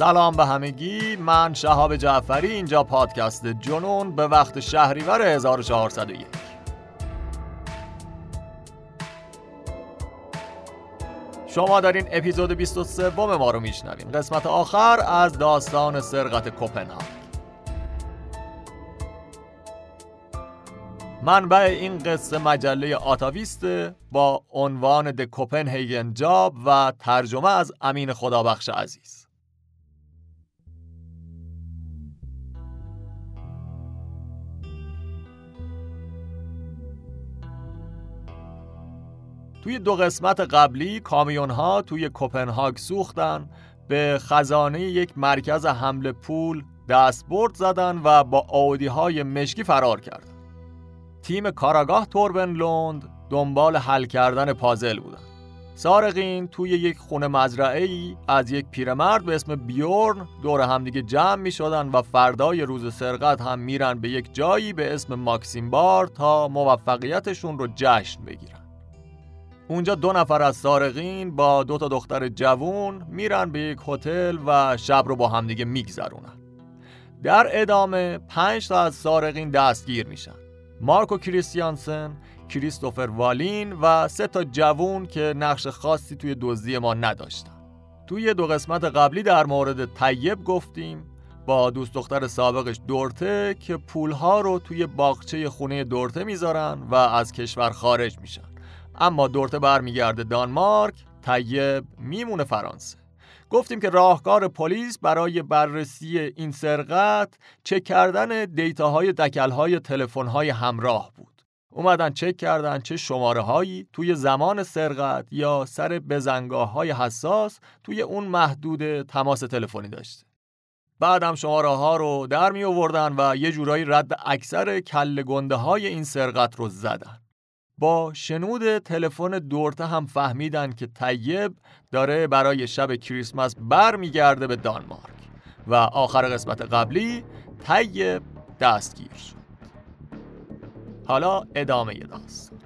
سلام به همگی. من شهاب جعفری اینجا پادکست جنون به وقت شهریور 1401 شما دارین اپیزود 23 ما رو میشنوین قسمت آخر از داستان سرقت کوپنهاگ. منبع این قصه مجله آتاویسته با عنوان د کوپنهیگن جاب و ترجمه از امین خدابخش عزیز. توی دو قسمت قبلی کامیون ها توی کوپنهاگ سوختن به خزانه یک مرکز حمل پول دستبرد زدن و با آودی های مشکی فرار کردن تیم کاراگاه توربن لوند دنبال حل کردن پازل بودن. سارقین توی یک خونه مزرعه ای از یک پیرمرد به اسم بیورن دور همدیگه جمع می شدن و فردای روز سرقت هم میرن به یک جایی به اسم ماکسیم بار تا موفقیتشون رو جشن بگیرن. اونجا دو نفر از سارقین با دو تا دختر جوون میرن به یک هتل و شب رو با همدیگه میگذرونن. در ادامه پنج تا از سارقین دستگیر میشن. مارکو کریستیانسن، کریستوفر والین و سه تا جوون که نقش خاصی توی دزدی ما نداشتن. توی دو قسمت قبلی در مورد طیب گفتیم با دوست دختر سابقش دورته که پولها رو توی باغچه خونه دورته می‌ذارن و از کشور خارج میشن. اما دورته برمیگرده دانمارک طیب میمونه فرانسه. گفتیم که راهکار پلیس برای بررسی این سرقت چک کردن دیتاهای دکلهای تلفن‌های همراه بود. اومدن چک کردن چه شماره هایی توی زمان سرقت یا سر بزنگاه های حساس توی اون محدود تماس تلفنی داشته. بعدم شماره ها رو در می آوردن و یه جورایی رد اکثر کل گنده های این سرقت رو زدن. با شنود تلفن دورته هم فهمیدن که طیب داره برای شب کریسمس برمیگرده به دانمارک. و آخر قسمت قبلی طیب دستگیر شد. حالا ادامه داستان.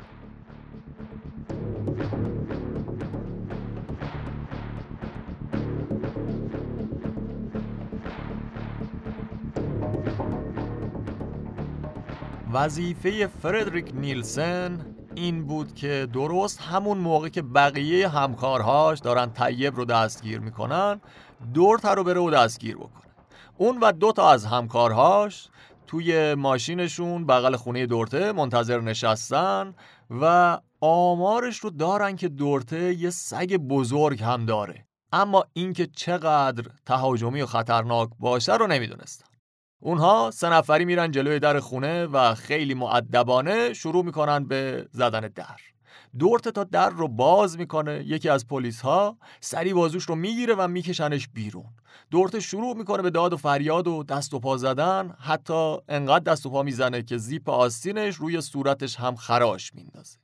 وظیفه فردریک نیلسن این بود که درست همون موقع که بقیه همکارهاش دارن طیب رو دستگیر می‌کنن دورتا رو بره و دستگیر بکنه. اون و دو تا از همکارهاش توی ماشینشون بغل خونه دورته منتظر نشستن و آمارش رو دارن که دورته یه سگ بزرگ هم داره. اما اینکه چقدر تهاجمی و خطرناک باشه رو نمی‌دونستن اونها سه نفری میرن جلوی در خونه و خیلی معدبانه شروع می‌کنن به زدن در. دورت تا در رو باز می‌کنه یکی از پلیس ها سری بازوش رو می‌گیره و میکشنش بیرون. دورت شروع می‌کنه به داد و فریاد و دست و پا زدن حتی انقدر دست و پا می‌زنه که زیپ آستینش روی صورتش هم خراش میندازه.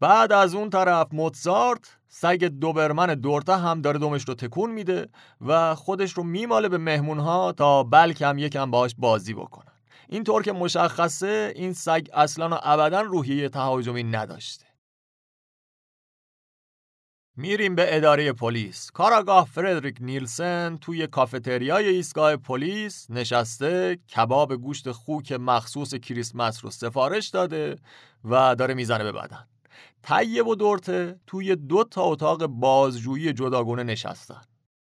بعد از اون طرف موتزارت سگ دوبرمن دورته هم داره دومش رو تکون میده و خودش رو میماله به مهمونها تا بلکم یکم باهاش بازی بکنن. اینطور که مشخصه این سگ اصلا و ابدا روحیه تهاجمی نداشته. میریم به اداره پلیس. کاراگاه فردریک نیلسن توی کافتریای ایستگاه پلیس نشسته کباب گوشت خوک مخصوص کریسمس رو سفارش داده و داره می‌زنه به بدن. طیب و دورته توی دو تا اتاق بازجویی جداگونه نشستن.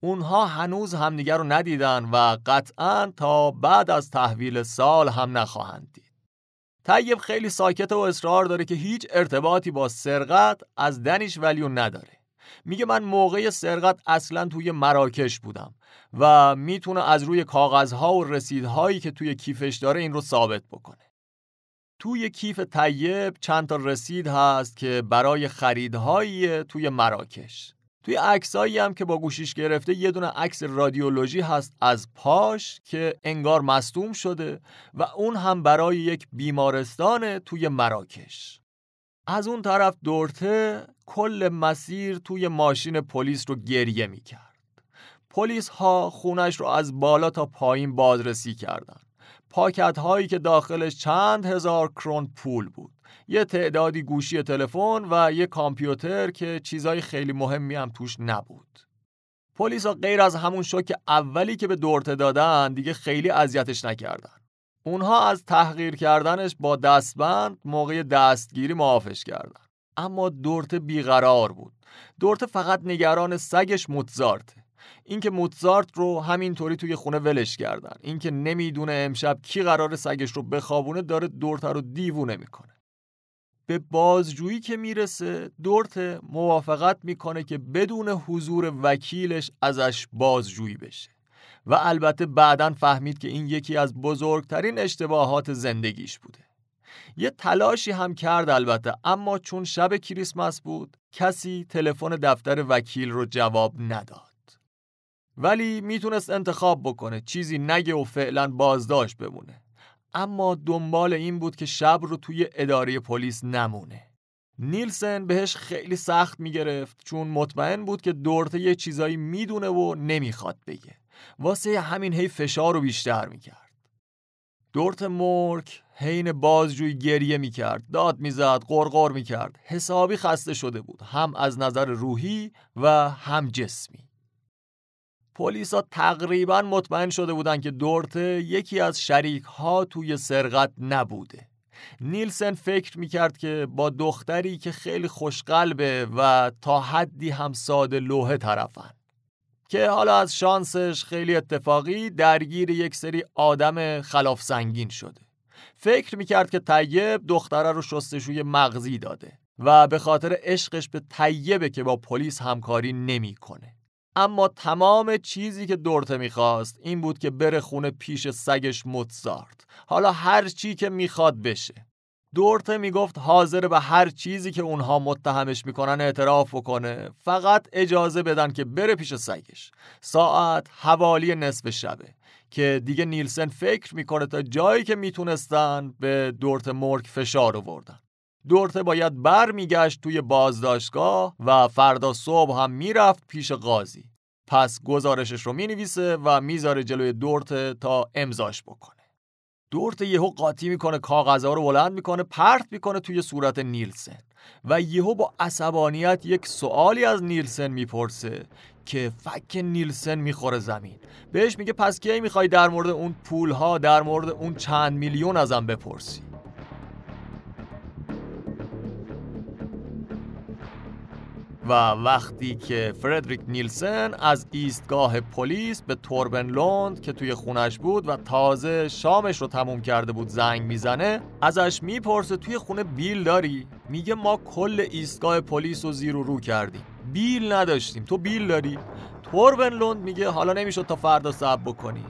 اونها هنوز همدیگر رو ندیدن و قطعا تا بعد از تحویل سال هم نخواهند دید. طیب خیلی ساکت و اصرار داره که هیچ ارتباطی با سرقت از دنیش ولیو نداره. میگه من موقع سرقت اصلا توی مراکش بودم و می‌تونه از روی کاغذها و رسیدهایی که توی کیفش داره این رو ثابت بکنه. توی کیف طیب چند تا رسید هست که برای خریدهایی توی مراکش. توی عکسایی هم که با گوشیش گرفته یه دونه عکس رادیولوژی هست از پاش که انگار مصدوم شده و اون هم برای یک بیمارستان توی مراکش. از اون طرف دورته کل مسیر توی ماشین پلیس رو گریه می‌کرد. پلیس ها خونش رو از بالا تا پایین بازرسی کردن. پاکت هایی که داخلش چند هزار کرون پول بود. یه تعدادی گوشی تلفن و یه کامپیوتر که چیزای خیلی مهمی هم توش نبود. پلیس ها غیر از همون شوک اولی که به دورته دادن دیگه خیلی اذیتش نکردن. اونها از تحقیر کردنش با دستبند موقع دستگیری معافش کردن. اما دورته بیقرار بود. دورته فقط نگران سگش موتزارته. اینکه موتزارت رو همینطوری توی خونه ولش کردن. اینکه نمی‌دونه امشب کی قرار سگش رو بخوابونه داره دورته رو دیوونه می‌کنه. به بازجویی که می‌رسه دورته موافقت می‌کنه که بدون حضور وکیلش ازش بازجویی بشه. و البته بعدا فهمید که این یکی از بزرگترین اشتباهات زندگیش بوده. یه تلاشی هم کرد البته اما چون شب کریسمس بود کسی تلفن دفتر وکیل رو جواب نداد. ولی می‌تونست انتخاب بکنه چیزی نگه و فعلا بازداشت بمونه. اما دنبال این بود که شب رو توی اداره پلیس نمونه. نیلسن بهش خیلی سخت می‌گرفت چون مطمئن بود که دورته یه چیزایی می‌دونه و نمی‌خواد بگه. واسه همین هی فشار رو بیشتر می‌کرد. دورت مورک حین بازجوی گریه می‌کرد داد می‌زد قرقر می‌کرد. حسابی خسته شده بود هم از نظر روحی و هم جسمی. پلیسا تقریبا مطمئن شده بودن که دورته یکی از شریک ها توی سرقت نبوده. نیلسن فکر می‌کرد که با دختری که خیلی خوشقلبه و تا حدی هم ساده لوحه طرفن. که حالا از شانسش خیلی اتفاقی درگیر یک سری آدم خلاف سنگین شده. فکر می‌کرد که طیب دختره رو شستشوی مغزی داده و به خاطر عشقش به طیبه که با پلیس همکاری نمی‌کنه. اما تمام چیزی که دورته می‌خواست این بود که بره خونه پیش سگش موتزارت. حالا هر چی که می‌خواد بشه. دورته می‌گفت حاضر به هر چیزی که اونها متهمش می‌کنن اعتراف بکنه. فقط اجازه بدن که بره پیش سگش. ساعت حوالی نصف شبه. که دیگه نیلسن فکر می‌کنه تا جایی که می‌تونستن به دورت مورک فشار آوردن. دورته باید بر میگشت توی بازداشتگاه و فردا صبح هم می‌رفت پیش قاضی. پس گزارشش رو می‌نویسه و می‌ذاره جلوی دورته تا امضاش بکنه. دورت یهو قاطی می‌کنه کاغذها رو بلند می‌کنه پرت می‌کنه توی صورت نیلسن. و یهو با عصبانیت یک سوالی از نیلسن می‌پرسه که فک نیلسن می‌خوره زمین. بهش میگه پس کی می‌خوای در مورد اون پولها در مورد اون چند میلیون ازم بپرسی؟ و وقتی که فردریک نیلسن از ایستگاه پلیس به توربن لوند که توی خونش بود و تازه شامش رو تموم کرده بود زنگ می‌زنه ازش می‌پرسه توی خونه بیل داری؟ میگه ما کل ایستگاه پلیس رو زیر و رو کردیم بیل نداشتیم تو بیل داری؟ توربن لوند میگه حالا نمی‌شد تا فردا صبر بکنی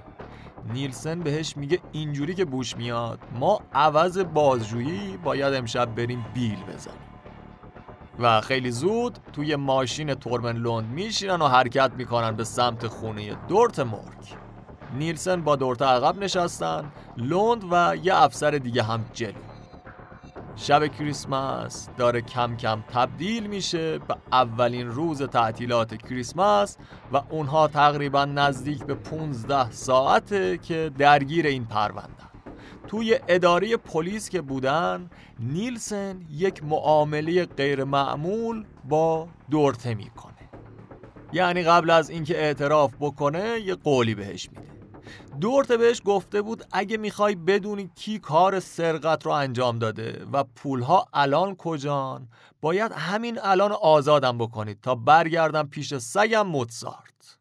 نیلسن بهش میگه اینجوری که بوش میاد ما عوض بازجویی باید امشب بریم بیل بزنیم و خیلی زود توی ماشین تورمن لوند میشینن و حرکت می‌کنن به سمت خونه دورت مورک. نیلسن با دورت عقب نشستن لوند و یه افسر دیگه هم جلو. شب کریسمس داره کم کم تبدیل میشه به اولین روز تعطیلات کریسمس و اونها تقریبا نزدیک به 15 ساعته که درگیر این پرونده. توی اداره پلیس که بودن نیلسن یک معامله غیر معمول با دورته می‌کنه. یعنی قبل از اینکه اعتراف بکنه یه قولی بهش میده. دورته بهش گفته بود اگه می‌خوای بدونی کی کار سرقت رو انجام داده و پولها الان کجان باید همین الان آزادم بکنید تا برگردم پیش سگم موتسارت.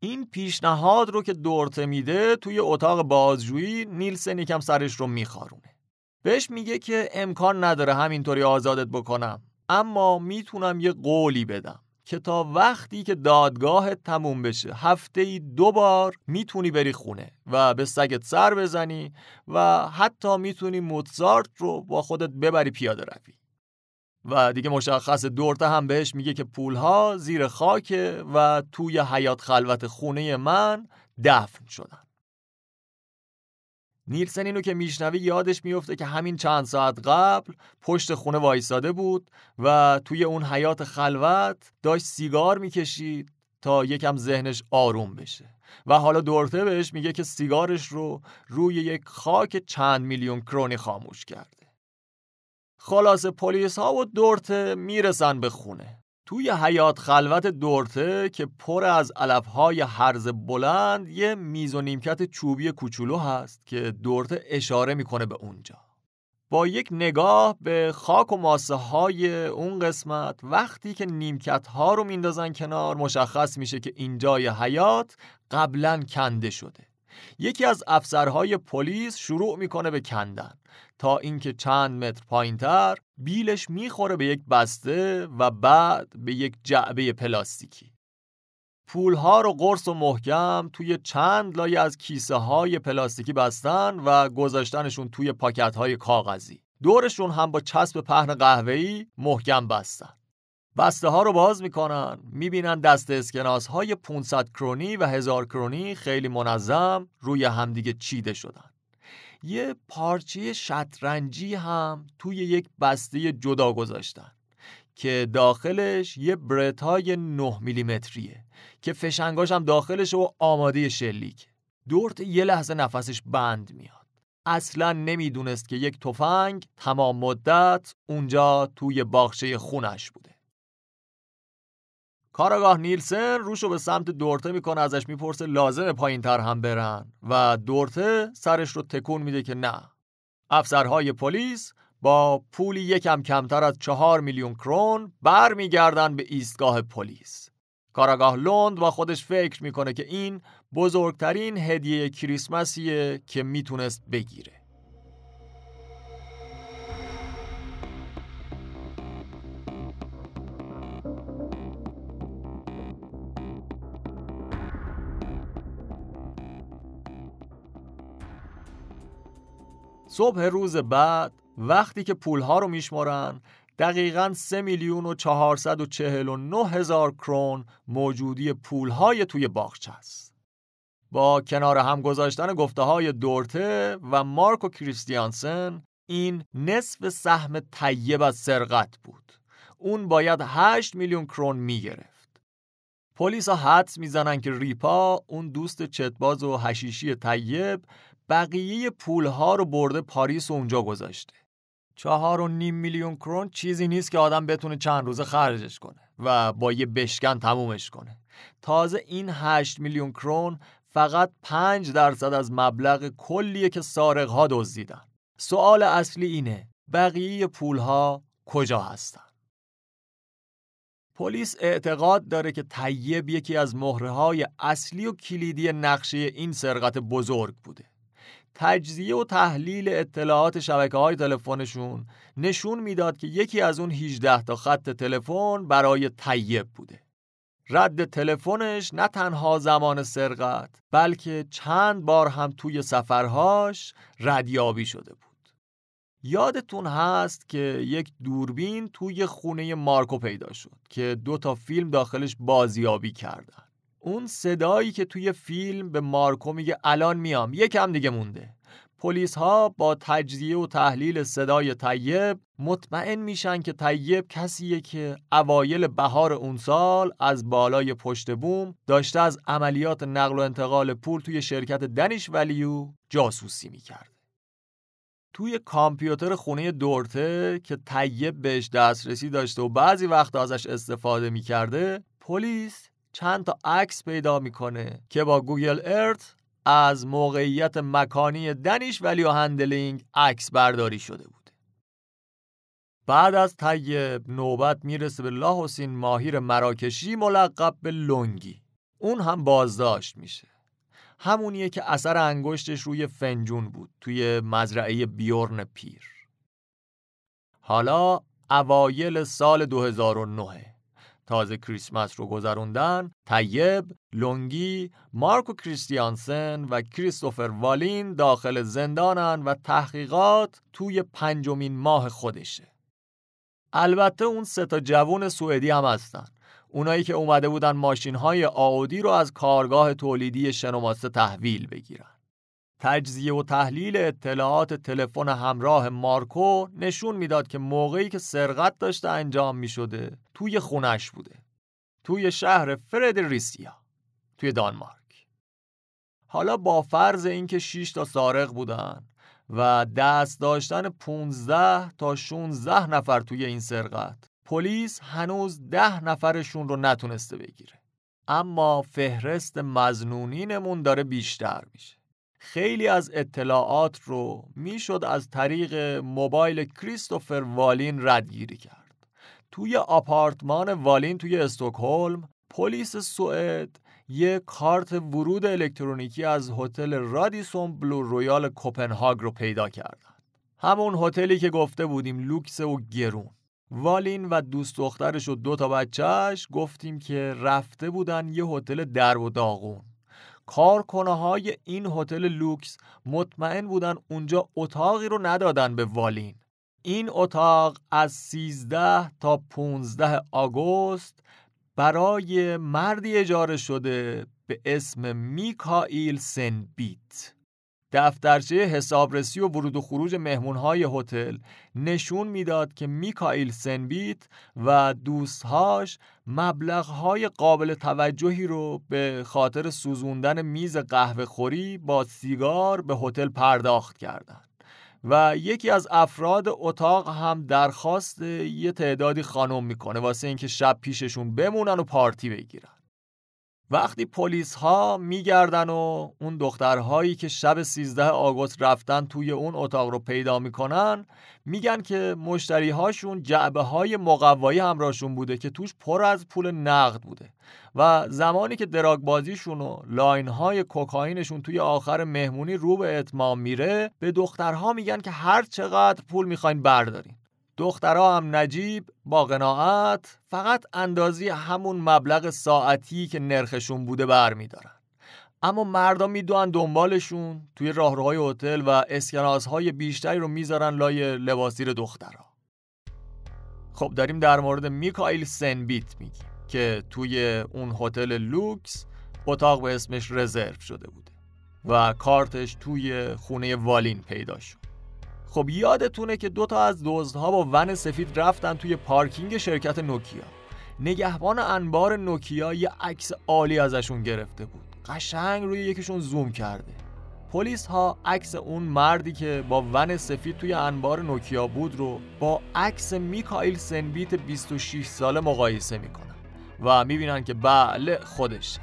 این پیشنهاد رو که دورته میده توی اتاق بازجویی نیلسن یکم سرش رو میخارونه. بهش میگه که امکان نداره همینطوری آزادت بکنم اما می‌تونم یه قولی بدم که تا وقتی که دادگاهت تموم بشه هفته ای دو بار می‌تونی بری خونه و به سگت سر بزنی و حتی می‌تونی موتزارت رو با خودت ببری پیاده روی. و دیگه مشخص دورته هم بهش میگه که پولها زیر خاکه و توی حیات خلوت خونه من دفن شدن. نیلسن اینو که میشنوی یادش میفته که همین چند ساعت قبل پشت خونه وایساده بود و توی اون حیات خلوت داشت سیگار می‌کشید تا یکم ذهنش آروم بشه. و حالا دورته بهش میگه که سیگارش رو روی یک خاک چند میلیون کرونی خاموش کرده. خلاص پلیس ها و دورته می‌رسن به خونه. توی حیات خلوت دورته که پر از علفهای حرز بلند یه میز و نیمکت چوبی کوچولو هست که دورته اشاره می‌کنه به اونجا. با یک نگاه به خاک و ماسه های اون قسمت وقتی که نیمکت ها رو میندازن کنار مشخص میشه که اینجای حیات قبلا کنده شده. یکی از افسرهای پلیس شروع می‌کنه به کندن. تا اینکه چند متر پایینتر بیلش می‌خوره به یک بسته و بعد به یک جعبه پلاستیکی. پولها رو قرص و محکم توی چند لایه از کیسه های پلاستیکی بستن و گذاشتنشون توی پاکت های کاغذی. دورشون هم با چسب پهن قهوه‌ای محکم بستن. بسته ها رو باز می‌کنن. می‌بینن دست اسکناس های 500 کرونی و هزار کرونی خیلی منظم روی همدیگه چیده شدن. یه پارچه شطرنجی هم توی یک بسته جدا گذاشتن که داخلش یه برتای 9 میلیمتریه که فشنگاش هم داخلش و آماده شلیک. دورت یه لحظه نفسش بند میاد. اصلا نمی‌دونست که یک تفنگ تمام مدت اونجا توی باغچه خونش بوده. کاراگاه نیلسن روشو به سمت دورته می‌کنه ازش می‌پرسه لازمه پایین تر هم برن. و دورته سرش رو تکون میده که نه. افسرهای پلیس با پولی یکم کمتر از چهار میلیون کرون برمیگردن به ایستگاه پلیس. کاراگاه لوند با خودش فکر می‌کنه که این بزرگترین هدیه کریسمسیه که می‌تونست بگیره. صبح روز بعد وقتی که پولها رو میشمارن دقیقا 3 میلیون و 449 هزار کرون موجودی پولهای توی باغچه است. با کنار هم گذاشتن گفته های دورته و مارکو کریستیانسن این نصف سهم طیب از سرقت بود. اون باید 8 میلیون کرون می‌گرفت. پلیس ها حدس می‌زنن که ریپا اون دوست چتباز و هشیشی طیب بقیه پولها رو برده پاریس و اونجا گذاشته. چهار و نیم میلیون کرون چیزی نیست که آدم بتونه چند روزه خرجش کنه و با یه بشکن تمومش کنه. تازه این هشت میلیون کرون فقط پنج درصد از مبلغ کلیه که سارقها دزدیدن. سوال اصلی اینه بقیه پولها کجا هستن؟ پلیس اعتقاد داره که طیب یکی از مهره اصلی و کلیدی نقشه این سرقت بزرگ بوده. تجزیه و تحلیل اطلاعات شبکه های تلفنشون نشون می‌داد که یکی از اون 18 تا خط تلفن برای طیب بوده. رد تلفنش نه تنها زمان سرقت بلکه چند بار هم توی سفرهاش ردیابی شده بود. یادتون هست که یک دوربین توی خونه مارکو پیدا شد که دو تا فیلم داخلش بازیابی کردن. اون صدایی که توی فیلم به مارکو میگه الان میام یکم دیگه مونده پلیس ها با تجزیه و تحلیل صدای طیب مطمئن میشن که طیب کسیه که اوایل بهار اون سال از بالای پشت بوم داشته از عملیات نقل و انتقال پول توی شرکت دنیش ولیو جاسوسی می‌کرد. توی کامپیوتر خونه دورته که طیب بهش دسترسی داشته و بعضی وقت ازش استفاده می‌کرده پلیس چند تا عکس پیدا می‌کنه که با Google Earth از موقعیت مکانی Danish Value Handling عکس برداری شده بود. بعد از طیب نوبت می‌رسه به لاحسین ماهیر مراکشی ملقب به لونگی. اون هم بازداشت میشه. همونیه که اثر انگشتش روی فنجون بود توی مزرعه بیورن پیر. حالا اوایل سال 2009 تازه کریسمس رو گذروندن طیب، لونگی، مارکو کریستیانسن و کریستوفر والین داخل زندانن و تحقیقات توی پنجمین ماه خودشه. البته اون سه تا جوون سوئدی هم هستن. اونایی که اومده بودن ماشین های آودی رو از کارگاه تولیدی شنوماسه تحویل بگیرن. تجزیه و تحلیل اطلاعات تلفن همراه مارکو نشون می‌داد که موقعی که سرقت داشته انجام می شده توی خونش بوده توی شهر فردریسیا توی دانمارک. حالا با فرض اینکه 6 تا سارق بودن و دست داشتن 15 تا 16 نفر توی این سرقت پلیس هنوز ده نفرشون رو نتونسته بگیره. اما فهرست مزنونینمون داره بیشتر میشه. خیلی از اطلاعات رو می‌شد از طریق موبایل کریستوفر والین ردگیری کرد. توی آپارتمان والین توی استکهلم پلیس سوئد یه کارت ورود الکترونیکی از هتل Radisson Blu Royal کوپنهاگ رو پیدا کردن. همون هتلی که گفته بودیم لوکس و گرون. والین و دوست دخترش و دو تا بچهش گفتیم که رفته بودن یه هتل درب و داغون. کارکن های این هتل لوکس مطمئن بودن اونجا اتاقی رو ندادن به والین. این اتاق از 13 تا 15 آگوست برای مردی اجاره شده به اسم میکائیل سنبیت. دفترچه حسابرسی و ورود و خروج مهمونهای هتل نشون می‌داد که میکائیل سنبیت و دوستهاش مبلغهای قابل توجهی رو به خاطر سوزوندن میز قهوه خوری با سیگار به هتل پرداخت کردند. و یکی از افراد اتاق هم درخواست یه تعدادی خانم می‌کنه واسه اینکه شب پیششون بمونن و پارتی بگیرن وقتی پلیس ها میگردن و اون دخترهایی که شب 13 آگوست رفتن توی اون اتاق رو پیدا می‌کنن میگن که مشتری هاشون جعبه های مقوایی همراهشون بوده که توش پر از پول نقد بوده و زمانی که دراگ بازیشون و لاین های کوکائینشون توی آخر مهمونی رو به اتمام میره به دخترها میگن که هر چقدر پول می‌خواین بردارین. دخترها هم نجیب با قناعت فقط اندازی همون مبلغ ساعتی که نرخشون بوده برمیدارن. اما مردم می‌دونن دنبالشون توی راهروهای هتل و اسکناسهای بیشتری رو می‌ذارن لای لباسیر دخترها خب داریم در مورد میکائیل سنبیت میگیم که توی اون هتل لوکس اتاق به اسمش رزرو شده بوده و کارتش توی خونه والین پیدا شد. خب یادتونه که دو تا از دزدها با ون سفید رفتن توی پارکینگ شرکت نوکیا. نگهبان انبار نوکیا یه عکس عالی ازشون گرفته بود. قشنگ روی یکیشون زوم کرده. پلیس ها عکس اون مردی که با ون سفید توی انبار نوکیا بود رو با عکس میکائیل سنبیت 26 ساله مقایسه می‌کنن و می‌بینن که بله خودشه.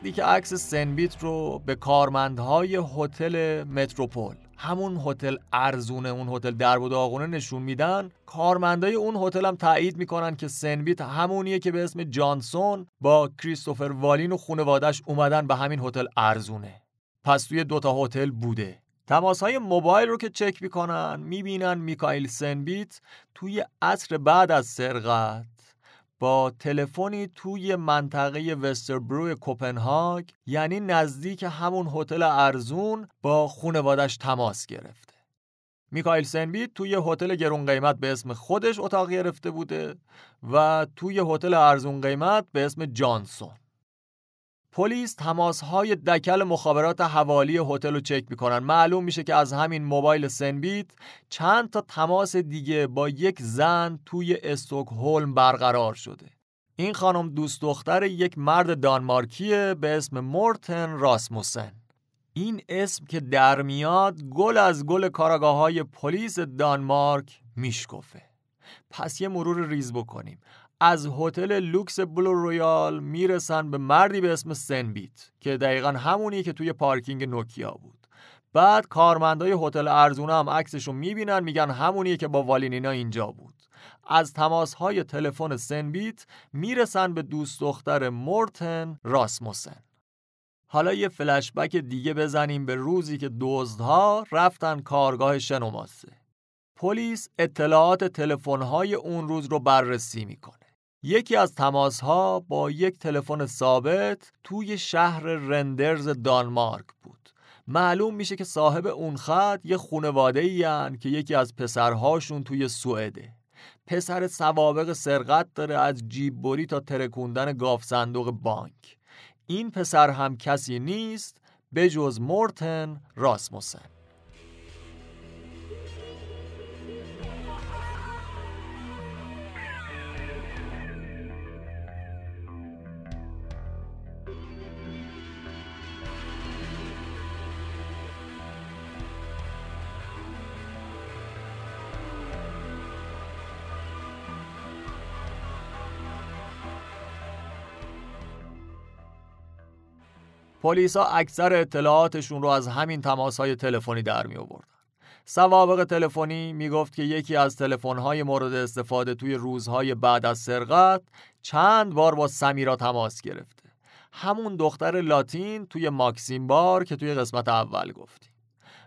وقتی که عکس سنبیت رو به کارمندهای هتل متروپول همون هتل ارزونه اون هتل درب و داغونه نشون میدن. کارمندای اون هتل هم تایید می‌کنن که سنبیت همونیه که به اسم جانسون با کریستوفر والین و خانوادش اومدن به همین هتل ارزونه. پس توی دوتا هتل بوده. تماس های موبایل رو که چک می‌کنن می‌بینن میکائیل سنبیت توی عصر بعد از سرقت. با تلفنی توی منطقه وستربرو کوپنهاگ یعنی نزدیک همون هتل ارزون با خونوادش تماس گرفته. میکائیل سنبیت توی هتل گرون قیمت به اسم خودش اتاق گرفته بوده و توی هتل ارزون قیمت به اسم جانسون. پلیس های دکل مخابرات حوالی هتل رو چک می‌کنن. معلوم میشه که از همین موبایل سنبیت چند تا تماس دیگه با یک زن توی استوکهلم برقرار شده. این خانم دوست دختر یک مرد دانمارکیه به اسم مورتن راسموسن. این اسم که در میاد گل از گل کاراگاه های پلیس دانمارک میشکفه. پس یه مرور ریز بکنیم. از هتل لوکس Blu Royal می‌رسن به مردی به اسم سنبیت که دقیقا همونی که توی پارکینگ نوکیا بود. بعد کارمندای هتل ارزونه هم عکسشو می‌بینن میگن همونیه که با والینینا اینجا بود. از تماس های تلفن سنبیت می‌رسن به دوست دختر مورتن راسموسن. حالا یه فلشبک دیگه بزنیم به روزی که دزدها رفتن کارگاه شنوماسه. پلیس اطلاعات تلفن‌های اون روز رو بررسی می‌کنه. یکی از تماس ها با یک تلفن ثابت توی شهر رندرز دانمارک بود. معلوم میشه که صاحب اون خط یه خونواده ای که یکی از پسرهاشون توی سوئده. پسر سوابق سرقت داره از جیب بری تا ترکوندن گاف صندوق بانک. این پسر هم کسی نیست به جز مورتن راسموسن. پلیس ها اکثر اطلاعاتشون رو از همین تماس های تلفنی در می آوردن. سوابق تلفنی می‌گفت که یکی از تلفن های مورد استفاده توی روزهای بعد از سرقت چند بار با سمیرا تماس گرفته. همون دختر لاتین توی ماکسیم بار که توی قسمت اول گفتیم.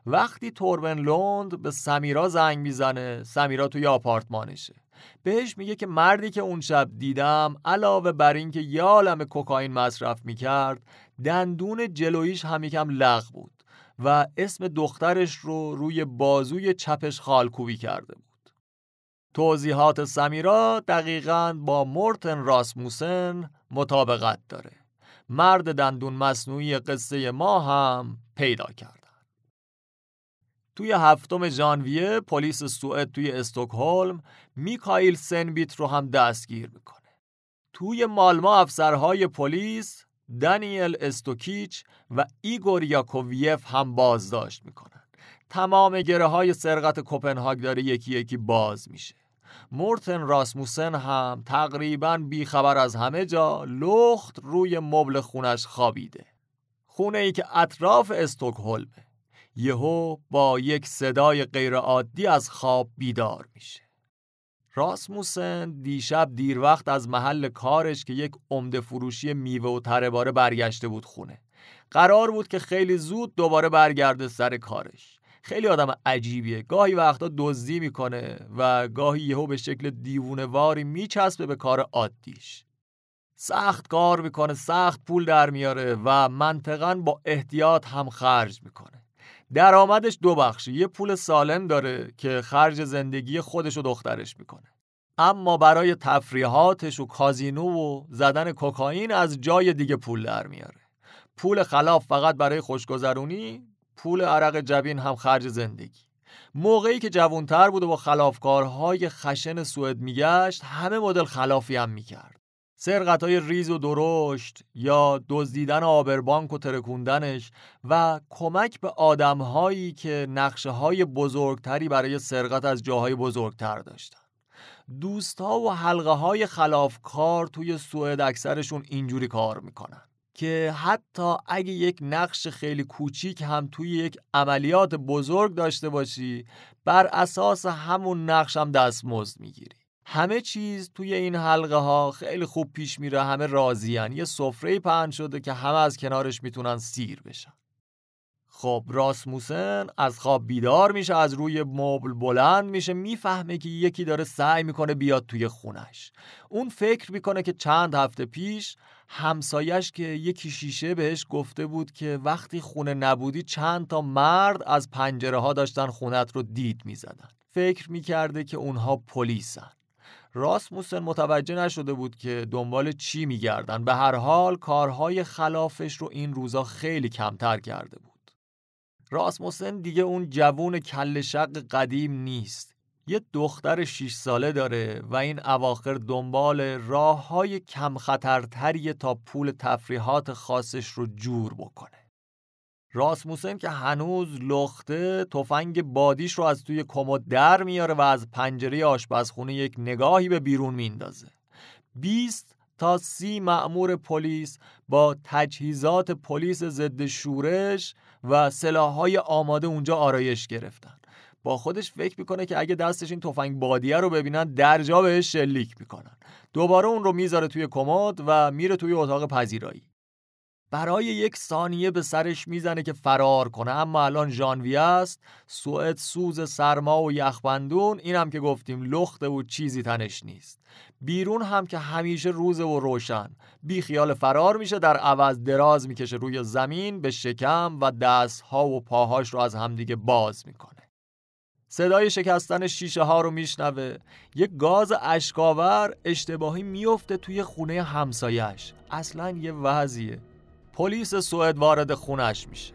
وقتی توربن لوند به سمیرا زنگ می‌زنه سمیرا توی آپارتمانشه بهش میگه که مردی که اون شب دیدم علاوه بر اینکه یه عالم کوکائین مصرف می‌کرد دندون جلویش هم یکم لغ بود و اسم دخترش رو روی بازوی چپش خالکوبی کرده بود. توضیحات سمیرا دقیقا با مورتن راسموسن مطابقت داره. مرد دندون مصنوعی قصه ما هم پیدا کردن توی هفتم ژانویه پلیس سوئد توی استکهلم میکائیل سنبیت رو هم دستگیر می‌کنه. توی مالما افسرهای پلیس دانیل استوکیچ و ایگور یاکوویف هم بازداشت می‌کنن تمام گره های سرقت کوپنهاگ داره یکی یکی باز میشه. مورتن راسموسن هم تقریبا بیخبر از همه جا لخت روی مبل خونش خوابیده. خونه ای که اطراف استکهلمه. یهو با یک صدای غیرعادی از خواب بیدار میشه. راسموسن دیشب دیر وقت از محل کارش که یک عمده فروشی میوه و تره برگشته بود خونه. قرار بود که خیلی زود دوباره برگرده سر کارش. خیلی آدم عجیبیه. گاهی وقتا دزدی می‌کنه و گاهی یهو به شکل دیوونه واری میچسبه به کار عادیش. سخت کار می‌کنه سخت پول در میاره و منطقا با احتیاط هم خرج می‌کنه. درآمدش دو بخشی یه پول سالم داره که خرج زندگی خودش و دخترش می‌کنه. اما برای تفریحاتش و کازینو و زدن کوکائین از جای دیگه پول در میاره. پول خلاف فقط برای خوشگذرونی پول عرق جبین هم خرج زندگی. موقعی که جوانتر بود و با خلافکارهای خشن سوئد میگشت همه مدل خلافی هم می‌کرد. سرقت های ریز و درشت یا دزدیدن آبربانک و ترکوندنش و کمک به آدم هایی که نقشه های بزرگتری برای سرقت از جاهای بزرگتر داشتن. دوست ها و حلقه های خلافکار توی سوئد اکثرشون اینجوری کار می‌کنن که حتی اگه یک نقش خیلی کوچیک هم توی یک عملیات بزرگ داشته باشی بر اساس همون نقش هم دستمزد می‌گیری. همه چیز توی این حلقه ها خیلی خوب پیش میره همه راضیان. یه سفره پهن شده که همه از کنارش می‌تونن سیر بشن. خب راسموسن از خواب بیدار میشه از روی مبل بلند میشه می‌فهمه که یکی داره سعی می‌کنه بیاد توی خونش. اون فکر می‌کنه که چند هفته پیش همسایش که یکی شیشه بهش گفته بود که وقتی خونه نبودی چند تا مرد از پنجره ها داشتن خونت رو دید می‌زدن. فکر می‌کرده که اونها پلیسن. راسموسن متوجه نشده بود که دنبال چی میگردن. به هر حال کارهای خلافش رو این روزا خیلی کمتر کرده بود. راسموسن دیگه اون جوون کل شق قدیم نیست. یه دختر 6 ساله داره و این اواخر دنبال راه های کم خطرتری تا پول تفریحات خاصش رو جور بکنه. راسموسن که هنوز لخته تفنگ بادیش رو از توی کمد در میاره و از پنجره آشپزخونه یک نگاهی به بیرون میندازه. 20 تا سی مأمور پلیس با تجهیزات پلیس ضد شورش و سلاحهای آماده اونجا آرایش گرفتن. با خودش فکر می‌کنه که اگه دستش این تفنگ بادیه رو ببینن درجا بهش شلیک می‌کنن. دوباره اون رو می‌ذاره توی کمد و میره توی اتاق پذیرایی. برای یک ثانیه به سرش می‌زنه که فرار کنه. اما الان ژانویه است. سوئد سوز سرما و یخبندون. اینم که گفتیم لخته و چیزی تنش نیست. بیرون هم که همیشه روزه و روشن. بی خیال فرار میشه. در عوض دراز می‌کشه روی زمین به شکم و دستها و پاهاش رو از همدیگه باز می‌کنه. صدای شکستن شیشه ها رو میشنوه. یک گاز اشکاور اشتباهی میفته توی خونه همسایش اصلا یه وضعیه. پلیس سوئد وارد خونش میشه.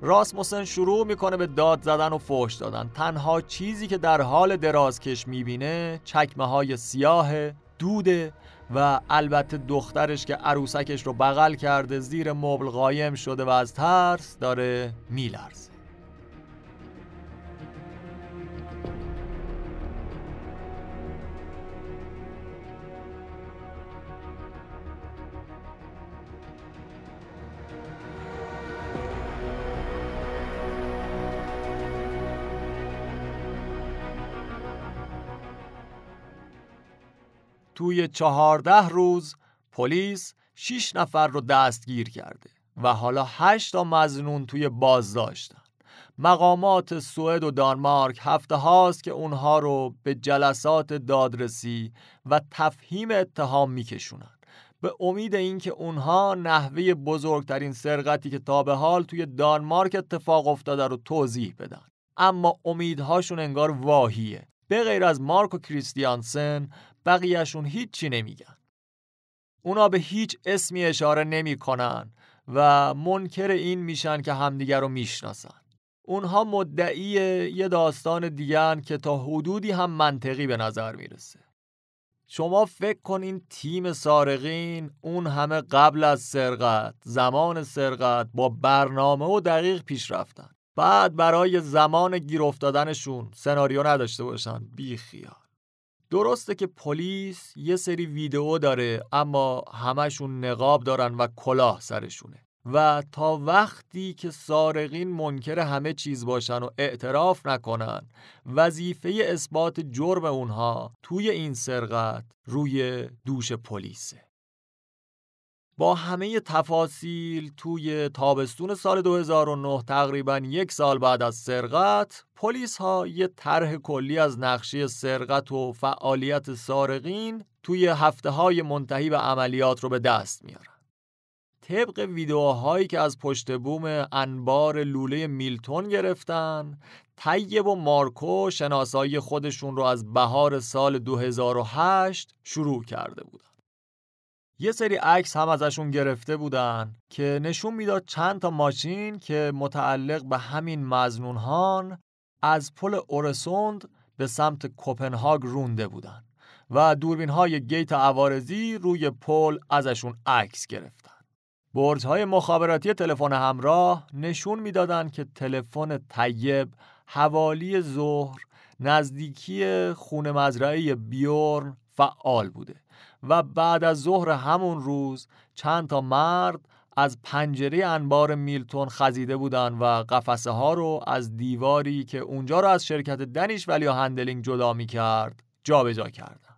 راسموسن شروع می‌کنه به داد زدن و فوش دادن. تنها چیزی که در حال درازکش می‌بینه چکمه های سیاه دوده و البته دخترش که عروسکش رو بغل کرده زیر مبل قایم شده و از ترس داره میلرزه. توی چهارده روز پلیس 6 نفر رو دستگیر کرده و حالا 8 تا مزنون توی بازداشتن. مقامات سوئد و دانمارک هفته هاست که اونها رو به جلسات دادرسی و تفهیم اتهام میکشونن. به امید اینکه اونها نحوه بزرگترین سرقتی که تا به حال توی دانمارک اتفاق افتاده رو توضیح بدن. اما امیدهاشون انگار واهیه. به غیر از مارک و کریستیانسن بقیهشون هیچی نمیگن. اونا به هیچ اسمی اشاره نمی‌کنن و منکر این میشن که همدیگر رو می‌شناسن. اونها مدعی یه داستان دیگه که تا حدودی هم منطقی به نظر می‌رسه. شما فکر کنین تیم سارقین اون همه قبل از سرقت زمان سرقت با برنامه و دقیق پیش رفتن. بعد برای زمان گیر افتادنشون سناریو نداشته باشن. بی خیال درسته که پلیس یه سری ویدئو داره اما همشون نقاب دارن و کلاه سرشونه. و تا وقتی که سارقین منکر همه چیز باشن و اعتراف نکنن وظیفه اثبات جرم اونها توی این سرقت روی دوش پلیسه. با همه تفاصیل توی تابستون سال 2009 تقریبا یک سال بعد از سرقت پلیس ها یه طرح کلی از نقشه سرقت و فعالیت سارقین توی هفته های منتهی به عملیات رو به دست میارن. طبق ویدیوهایی که از پشت بوم انبار لوله میلتون گرفتن طیب و مارکو شناسایی خودشون رو از بهار سال 2008 شروع کرده بودن. یه سری عکس هم ازشون گرفته بودن که نشون می‌داد چند تا ماشین که متعلق به همین مزنونهان از پل اورسوند به سمت کوپنهاگ رونده بودن و دوربین های گیت عوارضی روی پل ازشون عکس گرفتن. برج های مخابراتی تلفن همراه نشون می‌دادند که تلفن طیب حوالی ظهر نزدیکی خونه مزرعه بیورن فعال بوده. و بعد از ظهر همون روز چند تا مرد از پنجره انبار میلتون خزیده بودن و قفسه ها رو از دیواری که اونجا رو از شرکت Danish Value Handling جدا می کرد جابجا کردن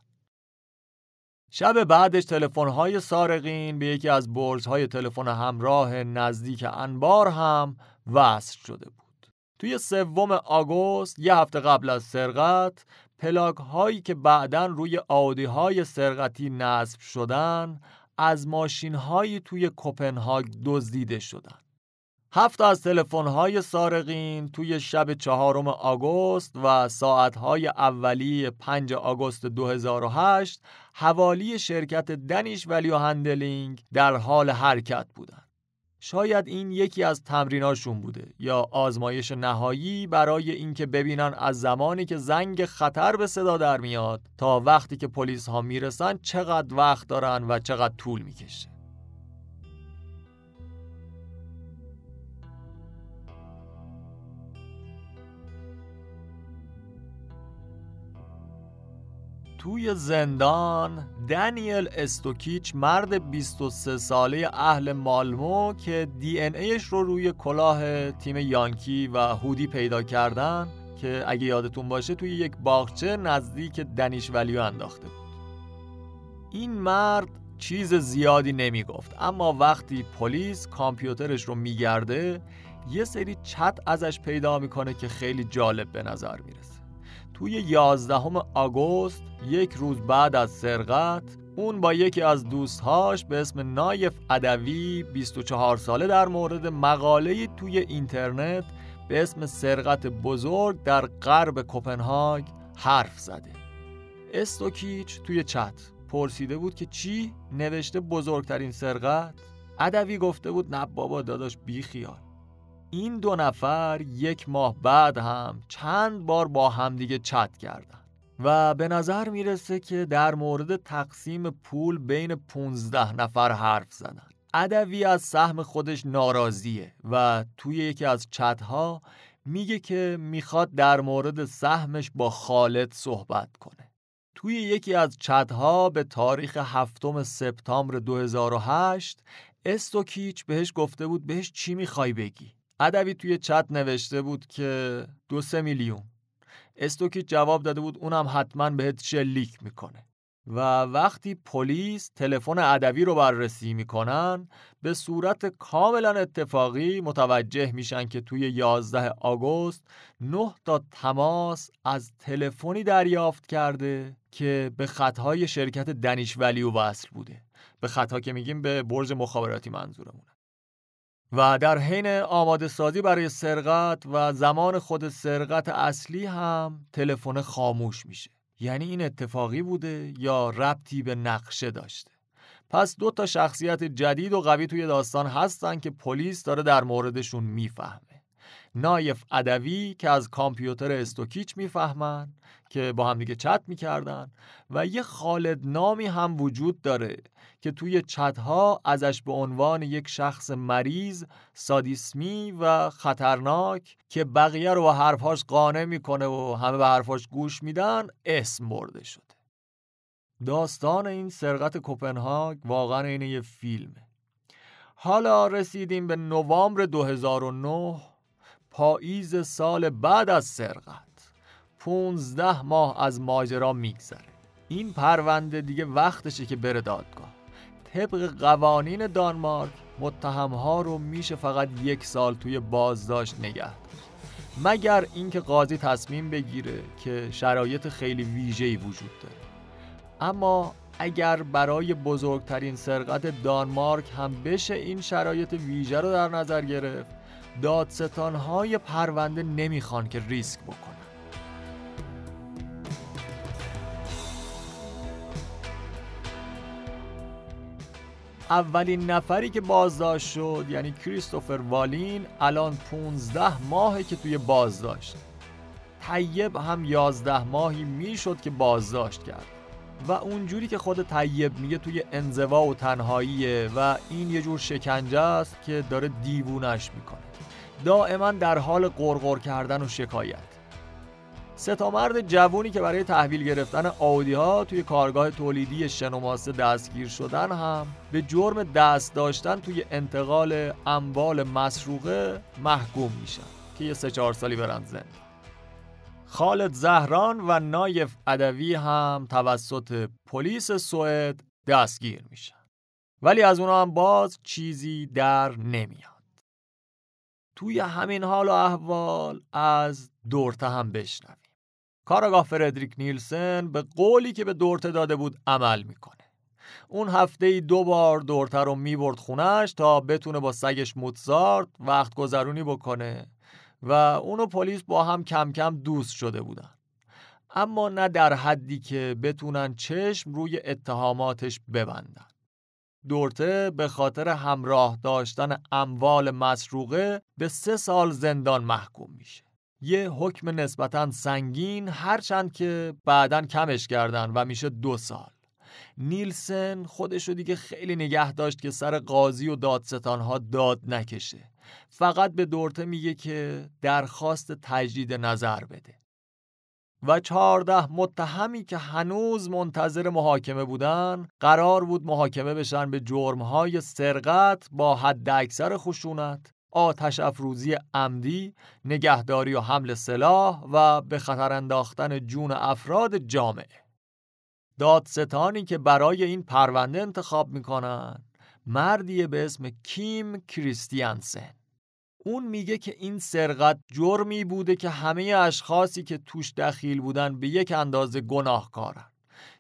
شب بعدش تلفن‌های سارقین به یکی از برج‌های تلفن همراه نزدیک انبار هم وصل شده بود. توی سوم آگوست یه هفته قبل از سرقت پلاک هایی که بعدا روی آودی های سرقتی نصب شدن از ماشین هایی توی کوپنهاگ دزدیده شدن. هفت از تلفن‌های سارقین توی شب چهارم آگوست و ساعتهای اولی 5 آگوست 2008 حوالی شرکت دنیش ولیو هندلینگ در حال حرکت بودند. شاید این یکی از تمریناشون بوده یا آزمایش نهایی برای اینکه ببینن از زمانی که زنگ خطر به صدا در میاد تا وقتی که پلیس ها می‌رسن چقدر وقت دارن و چقدر طول می‌کشه. توی زندان دنیل استوکیچ مرد 23 ساله اهل مالمو که دی ان ایش رو روی کلاه تیم یانکی و هودی پیدا کردن که اگه یادتون باشه توی یک باغچه نزدیک دنیش ولیو انداخته بود. این مرد چیز زیادی نمی‌گفت اما وقتی پلیس کامپیوترش رو میگرده یه سری چت ازش پیدا می‌کنه که خیلی جالب به نظر می‌رسه. توی 11 آگوست یک روز بعد از سرقت اون با یکی از دوستهاش به اسم نایف ادوی 24 ساله در مورد مقاله توی اینترنت به اسم سرقت بزرگ در غرب کوپنهاگ حرف زده. استوکیچ توی چت پرسیده بود که چی؟ نوشته بزرگترین سرقت؟ ادوی گفته بود نه بابا داداش بی خیال این دو نفر یک ماه بعد هم چند بار با همدیگه چت کردن. و به نظر می‌رسه که در مورد تقسیم پول بین 15 نفر حرف زدن. ادوی از سهم خودش ناراضیه و توی یکی از چت ها میگه که می‌خواد در مورد سهمش با خالد صحبت کنه. توی یکی از چت ها به تاریخ هفتم سپتامبر 2008 استوکیچ بهش گفته بود بهش چی می‌خوای بگی؟ ادوی توی چت نوشته بود که دو سه میلیون. استوکی جواب داده بود اونم حتما بهت شلیک می‌کنه. و وقتی پلیس تلفن ادوی رو بررسی می‌کنن به صورت کاملا اتفاقی متوجه میشن که توی 11 آگوست 9 تا تماس از تلفنی دریافت کرده که به خطهای شرکت دنیش ولیو وصل بوده. به خطها که میگیم به برج مخابراتی منظورمونه. و در حین آماده سازی برای سرقت و زمان خود سرقت اصلی هم تلفن خاموش میشه. یعنی این اتفاقی بوده یا ربطی به نقشه داشته. پس دو تا شخصیت جدید و قوی توی داستان هستن که پلیس داره در موردشون می‌فهمه. نایف ادوی که از کامپیوتر استوکیچ می‌فهمن که با هم دیگه چت می‌کردن و یه خالد نامی هم وجود داره که توی چت ها ازش به عنوان یک شخص مریض سادیسمی و خطرناک که بقیه رو با حرفهاش قانع می‌کنه و همه به حرفاش گوش میدن اسم برده شده. داستان این سرقت کوپنهاگ واقعا اینه یه فیلمه. حالا رسیدیم به نوامبر 2009 پاییز سال بعد از سرقت. 15 ماه از ماجرا میگذره. این پرونده دیگه وقتشه که بره دادگاه. طبق قوانین دانمارک متهمها رو میشه فقط یک سال توی بازداشت نگه مگر اینکه قاضی تصمیم بگیره که شرایط خیلی ویژه‌ای وجود داره. اما اگر برای بزرگترین سرقت دانمارک هم بشه این شرایط ویژه رو در نظر گرفت دادستان های پرونده نمی‌خوان که ریسک بکنن اولین نفری که بازداشت شد یعنی کریستوفر والین الان 15 ماهه که توی بازداشت. طیب هم 11 ماهی می‌شد که بازداشت کرد. و اونجوری که خود طیب میگه توی انزوا و تنهاییه و این یه جور شکنجه است که داره دیوونش می‌کنه. دائما در حال قرقر کردن و شکایت. سه مرد جوونی که برای تحویل گرفتن آودی ها توی کارگاه تولیدی شنوماسه دستگیر شدن هم به جرم دست داشتن توی انتقال اموال مسروقه محکوم میشن که یه سه چهار سالی برند زندان خالد زهران و نایف ادوی هم توسط پلیس سوئد دستگیر میشن. ولی از اونا هم باز چیزی در نمیاد. توی همین حال و احوال از دورته هم بشنویم. کاراگاه فردریک نیلسن به قولی که به دورته داده بود عمل می‌کنه. اون هفته ای دو بار دورته رو می‌برد خونش تا بتونه با سگش موتزارت وقت گذرونی بکنه و اونو پلیس با هم کم کم دوست شده بودن. اما نه در حدی که بتونن چشم روی اتهاماتش ببندن. دورته به خاطر همراه داشتن اموال مسروقه به سه سال زندان محکوم میشه. یه حکم نسبتا سنگین هرچند که بعدا کمش کردن و میشه دو سال. نیلسن خودش رو دیگه خیلی نگه داشت که سر قاضی و دادستانها داد نکشه. فقط به دورته میگه که درخواست تجدید نظر بده. و چهارده متهمی که هنوز منتظر محاکمه بودن قرار بود محاکمه بشن به جرمهای سرقت با حد اکثر خشونت آتش افروزی عمدی، نگهداری و حمل سلاح و به خطر انداختن جون افراد جامعه. دادستانی که برای این پرونده انتخاب می‌کنن مردی به اسم کیم کریستیانسن. اون میگه که این سرقت جرمی بوده که همه اشخاصی که توش دخیل بودن به یک اندازه گناهکارن.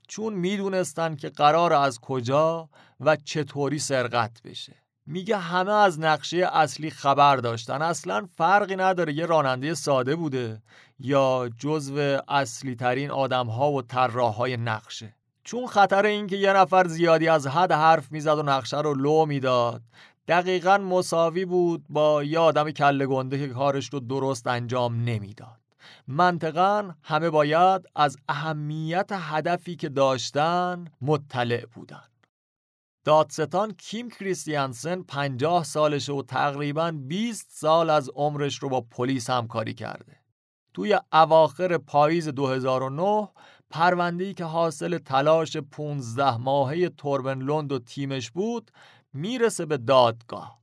چون می‌دونستن که قرار از کجا و چطوری سرقت بشه. میگه همه از نقشه اصلی خبر داشتن. اصلا فرقی نداره یه راننده ساده بوده یا جزو اصلی ترین آدم ها و طراح های نقشه. چون خطر این که یه نفر زیادی از حد حرف می‌زد و نقشه رو لو می‌داد. دقیقا مساوی بود با یه آدم کله گنده که کارش رو درست انجام نمی‌داد. منطقا همه باید از اهمیت هدفی که داشتن مطلع بودن. دادستان کیم کریستیانسن 50 سالشه و تقریبا 20 سال از عمرش رو با پلیس همکاری کرده. توی اواخر پاییز 2009 پرونده‌ای که حاصل تلاش 15 ماهه توربن لوند و تیمش بود می‌رسه به دادگاه.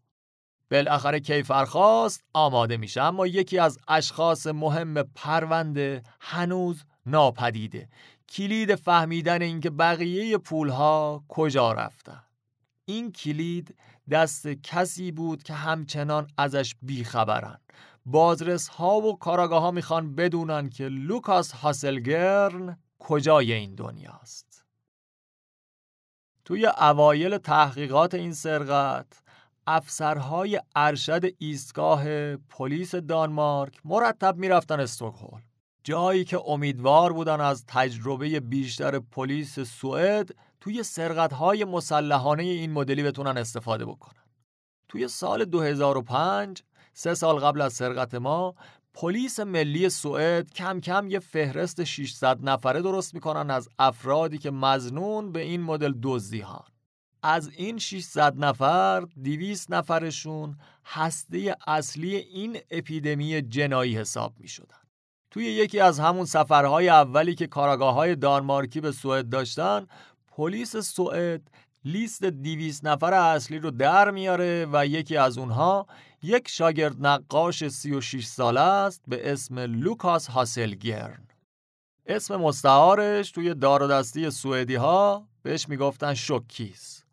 بالاخره کیفرخواست آماده میشه اما یکی از اشخاص مهم پرونده هنوز ناپدیده. کلید فهمیدن اینکه بقیه پولها کجا رفتن. این کلید دست کسی بود که همچنان ازش بیخبرن بازرس ها و کاراگاه ها می‌خوان بدونن که لوکاس هاسلگرن کجای این دنیاست. توی اوایل تحقیقات این سرقت افسرهای ارشد ایستگاه پلیس دانمارک مرتب می‌رفتن استکهلم. جایی که امیدوار بودن از تجربه بیشتر پلیس سوئد توی سرقتهای مسلحانه این مدلی بتونن استفاده بکنن. توی سال 2005 سه سال قبل از سرقت ما پلیس ملی سوئد کم کم یه فهرست 600 نفره درست می‌کنن از افرادی که مزنون به این مدل دزدی هان. از این 600 نفر 200 نفرشون هسته اصلی این اپیدمی جنایی حساب می شدن. توی یکی از همون سفرهای اولی که کاراگاه های دانمارکی به سوئد داشتن پلیس سوئد لیست 200 نفر اصلی رو در میاره و یکی از اونها یک شاگرد نقاش 36 ساله است به اسم لوکاس هاسلگرن. اسم مستعارش توی دار و دستی سوئدی ها بهش می‌گفتن شوکیس.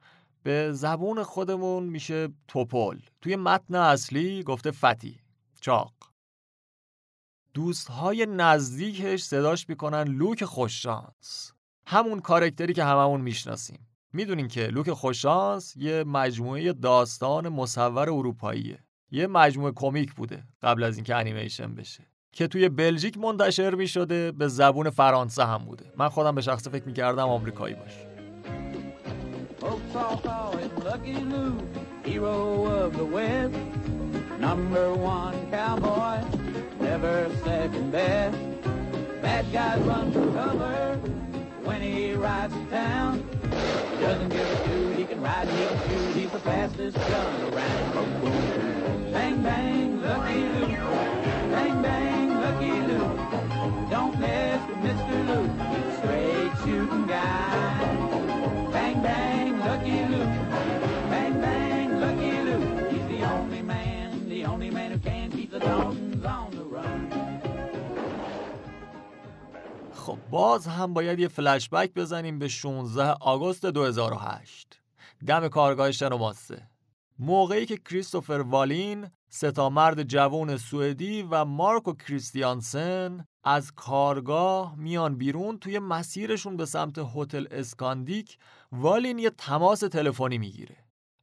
به زبون خودمون میشه توپل. توی متن اصلی گفته فتی چاق. دوستهای نزدیکش صداش می‌کنن لوک خوششانس. همون کارکتری که هممون می‌شناسیم. می‌دونین که لوک خوششانس یه مجموعه داستان مصور اروپاییه. یه مجموعه کمیک بوده قبل از اینکه انیمیشن بشه. که توی بلژیک منتشر می‌شده به زبون فرانسه هم بوده. من خودم به شخص فکر می‌کردم آمریکایی best. Bad guys run for cover. When he rides to town. He doesn't give a shoot, he can ride, he can shoot, he's the fastest gun around. Bang, bang, lucky Luke. خب باز هم باید یه فلشبک بزنیم به 16 آگوست 2008 دم کارگاه شنوماسه موقعی که کریستوفر والین ستا مرد جوان سوئدی و مارکو کریستیانسن از کارگاه میان بیرون توی مسیرشون به سمت هتل اسکاندیک والین یه تماس تلفنی می‌گیره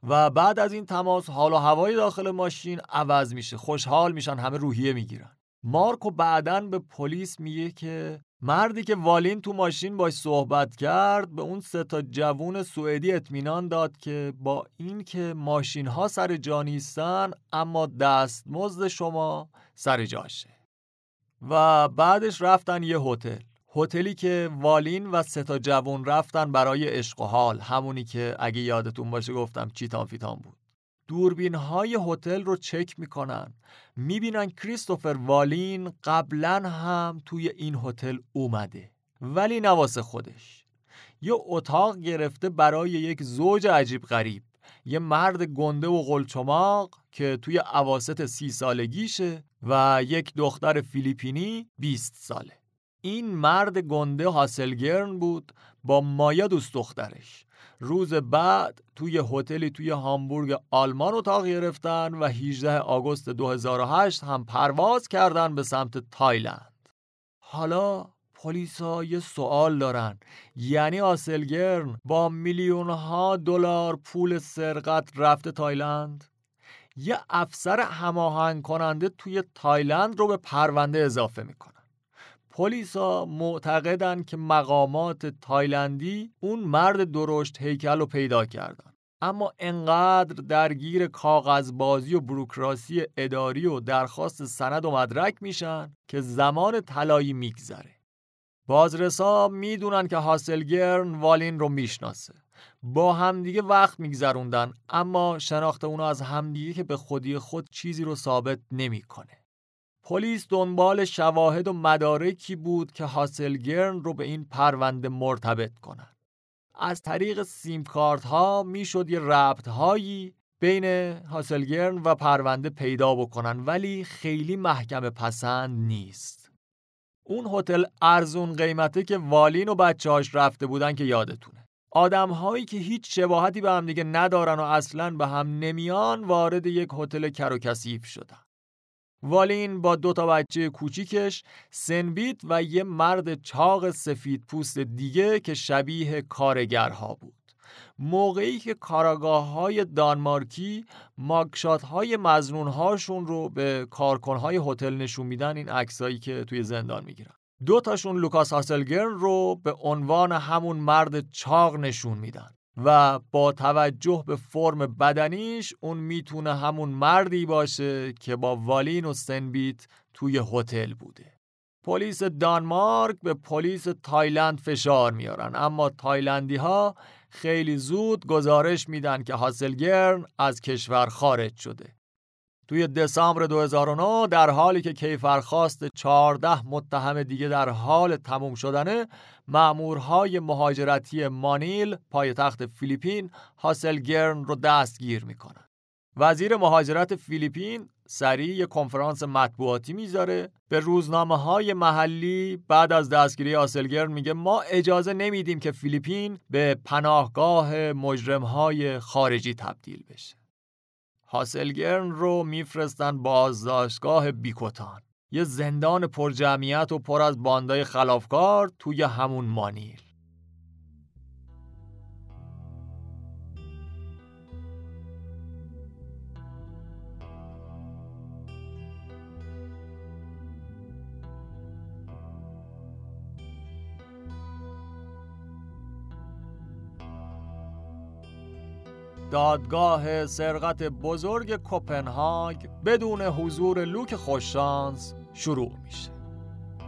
و بعد از این تماس حال و هوای داخل ماشین عوض میشه خوشحال میشن همه روحیه می‌گیرن. مارکو بعدا به پلیس میگه که مردی که والین تو ماشین باش صحبت کرد به اون سه تا جوون سوئدی اطمینان داد که با این که ماشین ها سر جا نیستن اما دستمزد شما سر جاشه. و بعدش رفتن یه هتل. هتلی که والین و سه تا جوون رفتن برای عشق و حال. همونی که اگه یادتون باشه گفتم چیتان فیتان بود. دوربین های هتل رو چک می‌کنن. می‌بینن کریستوفر والین قبلا هم توی این هتل اومده. ولی نواسه خودش. یه اتاق گرفته برای یک زوج عجیب غریب. یه مرد گنده و قلچماق که توی عواست سی سالگیشه و یک دختر فیلیپینی 20 ساله. این مرد گنده هاسلگرن بود با مایا دوست دخترش. روز بعد توی هتلی توی هامبورگ آلمان اتاق گرفتن و 18 آگوست 2008 هم پرواز کردن به سمت تایلند. حالا پلیسا یه سوال دارن. یعنی هاسلگرن با میلیون ها دلار پول سرقت رفته تایلند؟ یه افسر هماهنگ کننده توی تایلند رو به پرونده اضافه می‌کنه. پلیسا معتقدن که مقامات تایلندی اون مرد درشت هیکل رو پیدا کردن. اما انقدر درگیر کاغذبازی و بروکراسی اداری و درخواست سند و مدرک میشن که زمان طلایی میگذره. بازرسا می‌دونن که هاسلگرن والین رو می‌شناسه. با همدیگه وقت میگذروندن اما شناخت اونا از همدیگه که به خودی خود چیزی رو ثابت نمی‌کنه. پلیس دنبال شواهد و مدارکی بود که هاسلگرن رو به این پرونده مرتبط کنند. از طریق سیم کارت ها می‌شد یه ربط هایی بین هاسلگرن و پرونده پیدا بکنن ولی خیلی محکم پسند نیست. اون هتل ارزون قیمته که والین و بچه‌هاش رفته بودن که یادتونه آدم هایی که هیچ شباهتی به هم دیگه ندارن و اصلا به هم نمیان وارد یک هتل کر و کثیف شدن والین با دو تا بچه کوچیکش سنبیت و یه مرد چاق سفید پوست دیگه که شبیه کارگرها بود. موقعی که کاراگاه های دانمارکی mugshot های مزنون هاشون رو به کارکن های هتل نشون میدن این عکسایی که توی زندان می‌گیرن. دو تاشون لوکاس هاسلگرن رو به عنوان همون مرد چاق نشون میدن. و با توجه به فرم بدنیش اون می‌تونه همون مردی باشه که با والین و سنبیت توی هتل بوده. پلیس دانمارک به پلیس تایلند فشار میارن. اما تایلندی ها خیلی زود گزارش میدن که هاسلگرن از کشور خارج شده. توی دسامبر 2009 در حالی که کیفرخواست 14 متهم دیگه در حال تموم شدنه مأمورهای مهاجرتی مانیل پایتخت فیلیپین هاسلگرن رو دستگیر می‌کنن. وزیر مهاجرت فیلیپین سریع یه کنفرانس مطبوعاتی می‌ذاره. به روزنامه های محلی بعد از دستگیری هاسلگرن میگه ما اجازه نمیدیم که فیلیپین به پناهگاه مجرم های خارجی تبدیل بشه. هاسلگرن رو میفرستن بازداشتگاه بیکوتان. یه زندان پرجمعیت و پر از باندای خلافکار توی همون مانیل. دادگاه سرقت بزرگ کوپنهاگ بدون حضور لوک خوششانس شروع میشه.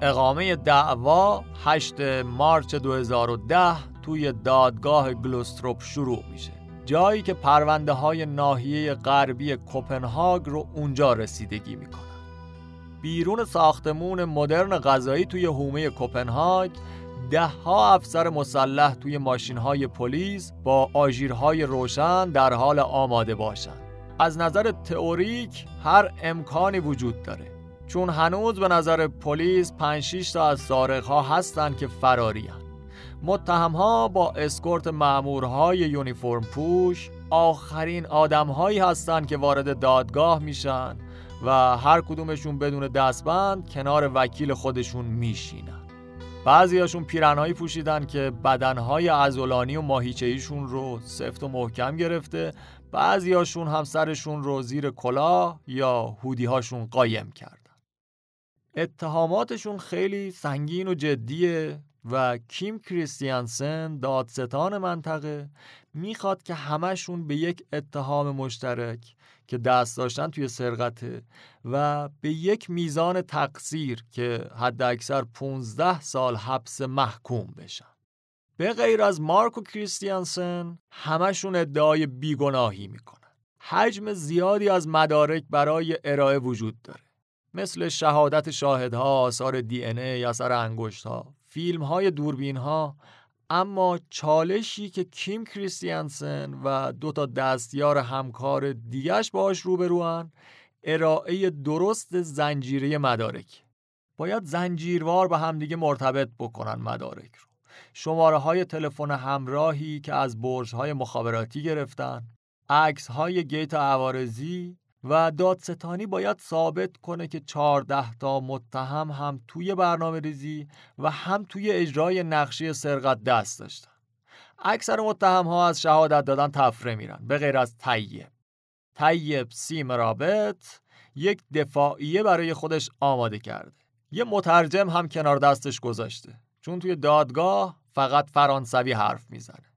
اقامه دعوا 8 مارچ 2010 توی دادگاه گلوستروپ شروع میشه. جایی که پرونده های ناحیه غربی کوپنهاگ رو اونجا رسیدگی می‌کنن بیرون ساختمون مدرن غذایی توی حومه کوپنهاگ ده ها افسر مسلح توی ماشین های پلیس با آژیرهای روشن در حال آماده باشند. از نظر تئوریک هر امکانی وجود داره چون هنوز به نظر پلیس 5 تا از سارق ها هستن که فراری متهم ها با اسکورت مامورهای یونیفرم پوش آخرین آدم هایی هستن که وارد دادگاه میشن و هر کدومشون بدون دستبند کنار وکیل خودشون میشینن بعضیاشون پیرنهایی پوشیدن که بدنهای ازولانی و ماهیچهیشون رو سفت و محکم گرفته. بعضیاشون هم سرشون رو زیر کلاه یا هودیهاشون قایم کردن. اتهاماتشون خیلی سنگین و جدیه و کیم کریستیانسن دادستان منطقه می‌خواد که همشون به یک اتهام مشترک که دست داشتن توی سرقته و به یک میزان تقصیر که حد اکثر 15 سال حبس محکوم بشن. به غیر از مارک و کریستیانسن همشون ادعای بیگناهی می‌کنن. حجم زیادی از مدارک برای ارائه وجود داره. مثل شهادت شاهدها، آثار دی ان ای، اثر انگشت فیلم های دوربین ها اما چالشی که کیم کریستیانسن و دو تا دستیار همکار دیگش باش روبروان ارائه درست زنجیره مدارک. باید زنجیروار به همدیگه مرتبط بکنن مدارک رو. شماره های تلفن همراهی که از برج های مخابراتی گرفتن عکس های گیت عوارضی و دادستانی باید ثابت کنه که 14 تا متهم هم توی برنامه ریزی و هم توی اجرای نقشه سرقت دست داشتن. اکثر متهم ها از شهادت دادن تفره میرن به غیر از طیب. طیب سیم رابط یک دفاعیه برای خودش آماده کرده. یه مترجم هم کنار دستش گذاشته. چون توی دادگاه فقط فرانسوی حرف می‌زنه.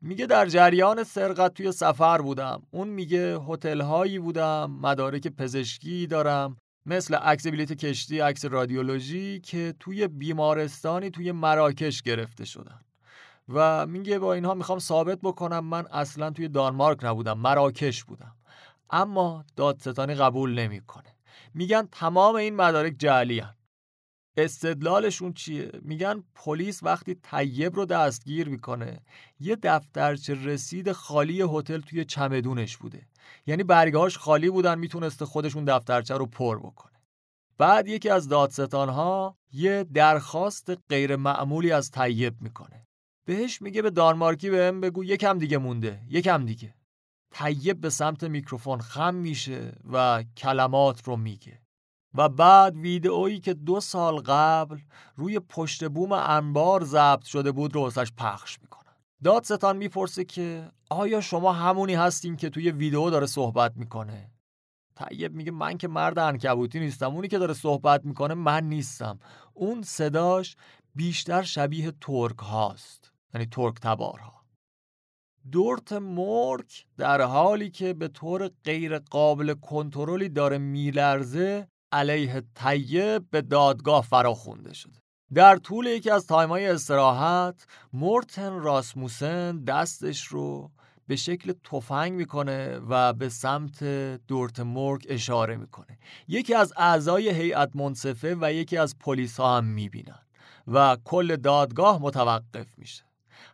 میگه در جریان سرقت توی سفر بودم. اون میگه هتل هایی بودم مدارک پزشکی دارم مثل عکس بلیت کشتی عکس رادیولوژی که توی بیمارستانی توی مراکش گرفته شدن. و میگه با اینها می‌خوام ثابت بکنم من اصلا توی دانمارک نبودم مراکش بودم. اما دادستانی قبول نمی‌کنه. میگن تمام این مدارک جعلی استدلالشون چیه؟ میگن پلیس وقتی طیب رو دستگیر می‌کنه یه دفترچه رسید خالی هتل توی چمدونش بوده. یعنی برگاهاش خالی بودن می‌تونسته خودشون دفترچه رو پر بکنه. بعد یکی از دادستانها یه درخواست غیر معمولی از طیب می‌کنه. بهش میگه به دانمارکی بهم بگو یکم دیگه مونده یکم دیگه. طیب به سمت میکروفون خم میشه و کلمات رو میگه. و بعد ویدئویی که دو سال قبل روی پشت بوم انبار ضبط شده بود رو ازش پخش می‌کنن. دادستان می‌پرسه که آیا شما همونی هستین که توی ویدئو داره صحبت می‌کنه؟ طیب میگه من که مرد انکبوتی نیستم اونی که داره صحبت می‌کنه من نیستم. اون صداش بیشتر شبیه ترک هاست یعنی ترک تبارها. دورت مورک در حالی که به طور غیر قابل کنترلی داره میلرزه علیه طیب به دادگاه فراخونده شده در طول یکی از تایمای استراحت مورتن راسموسن دستش رو به شکل تفنگ می‌کنه و به سمت دورت مورک اشاره می‌کنه. یکی از اعضای هیئت منصفه و یکی از پلیس ها هم می‌بینن و کل دادگاه متوقف میشه.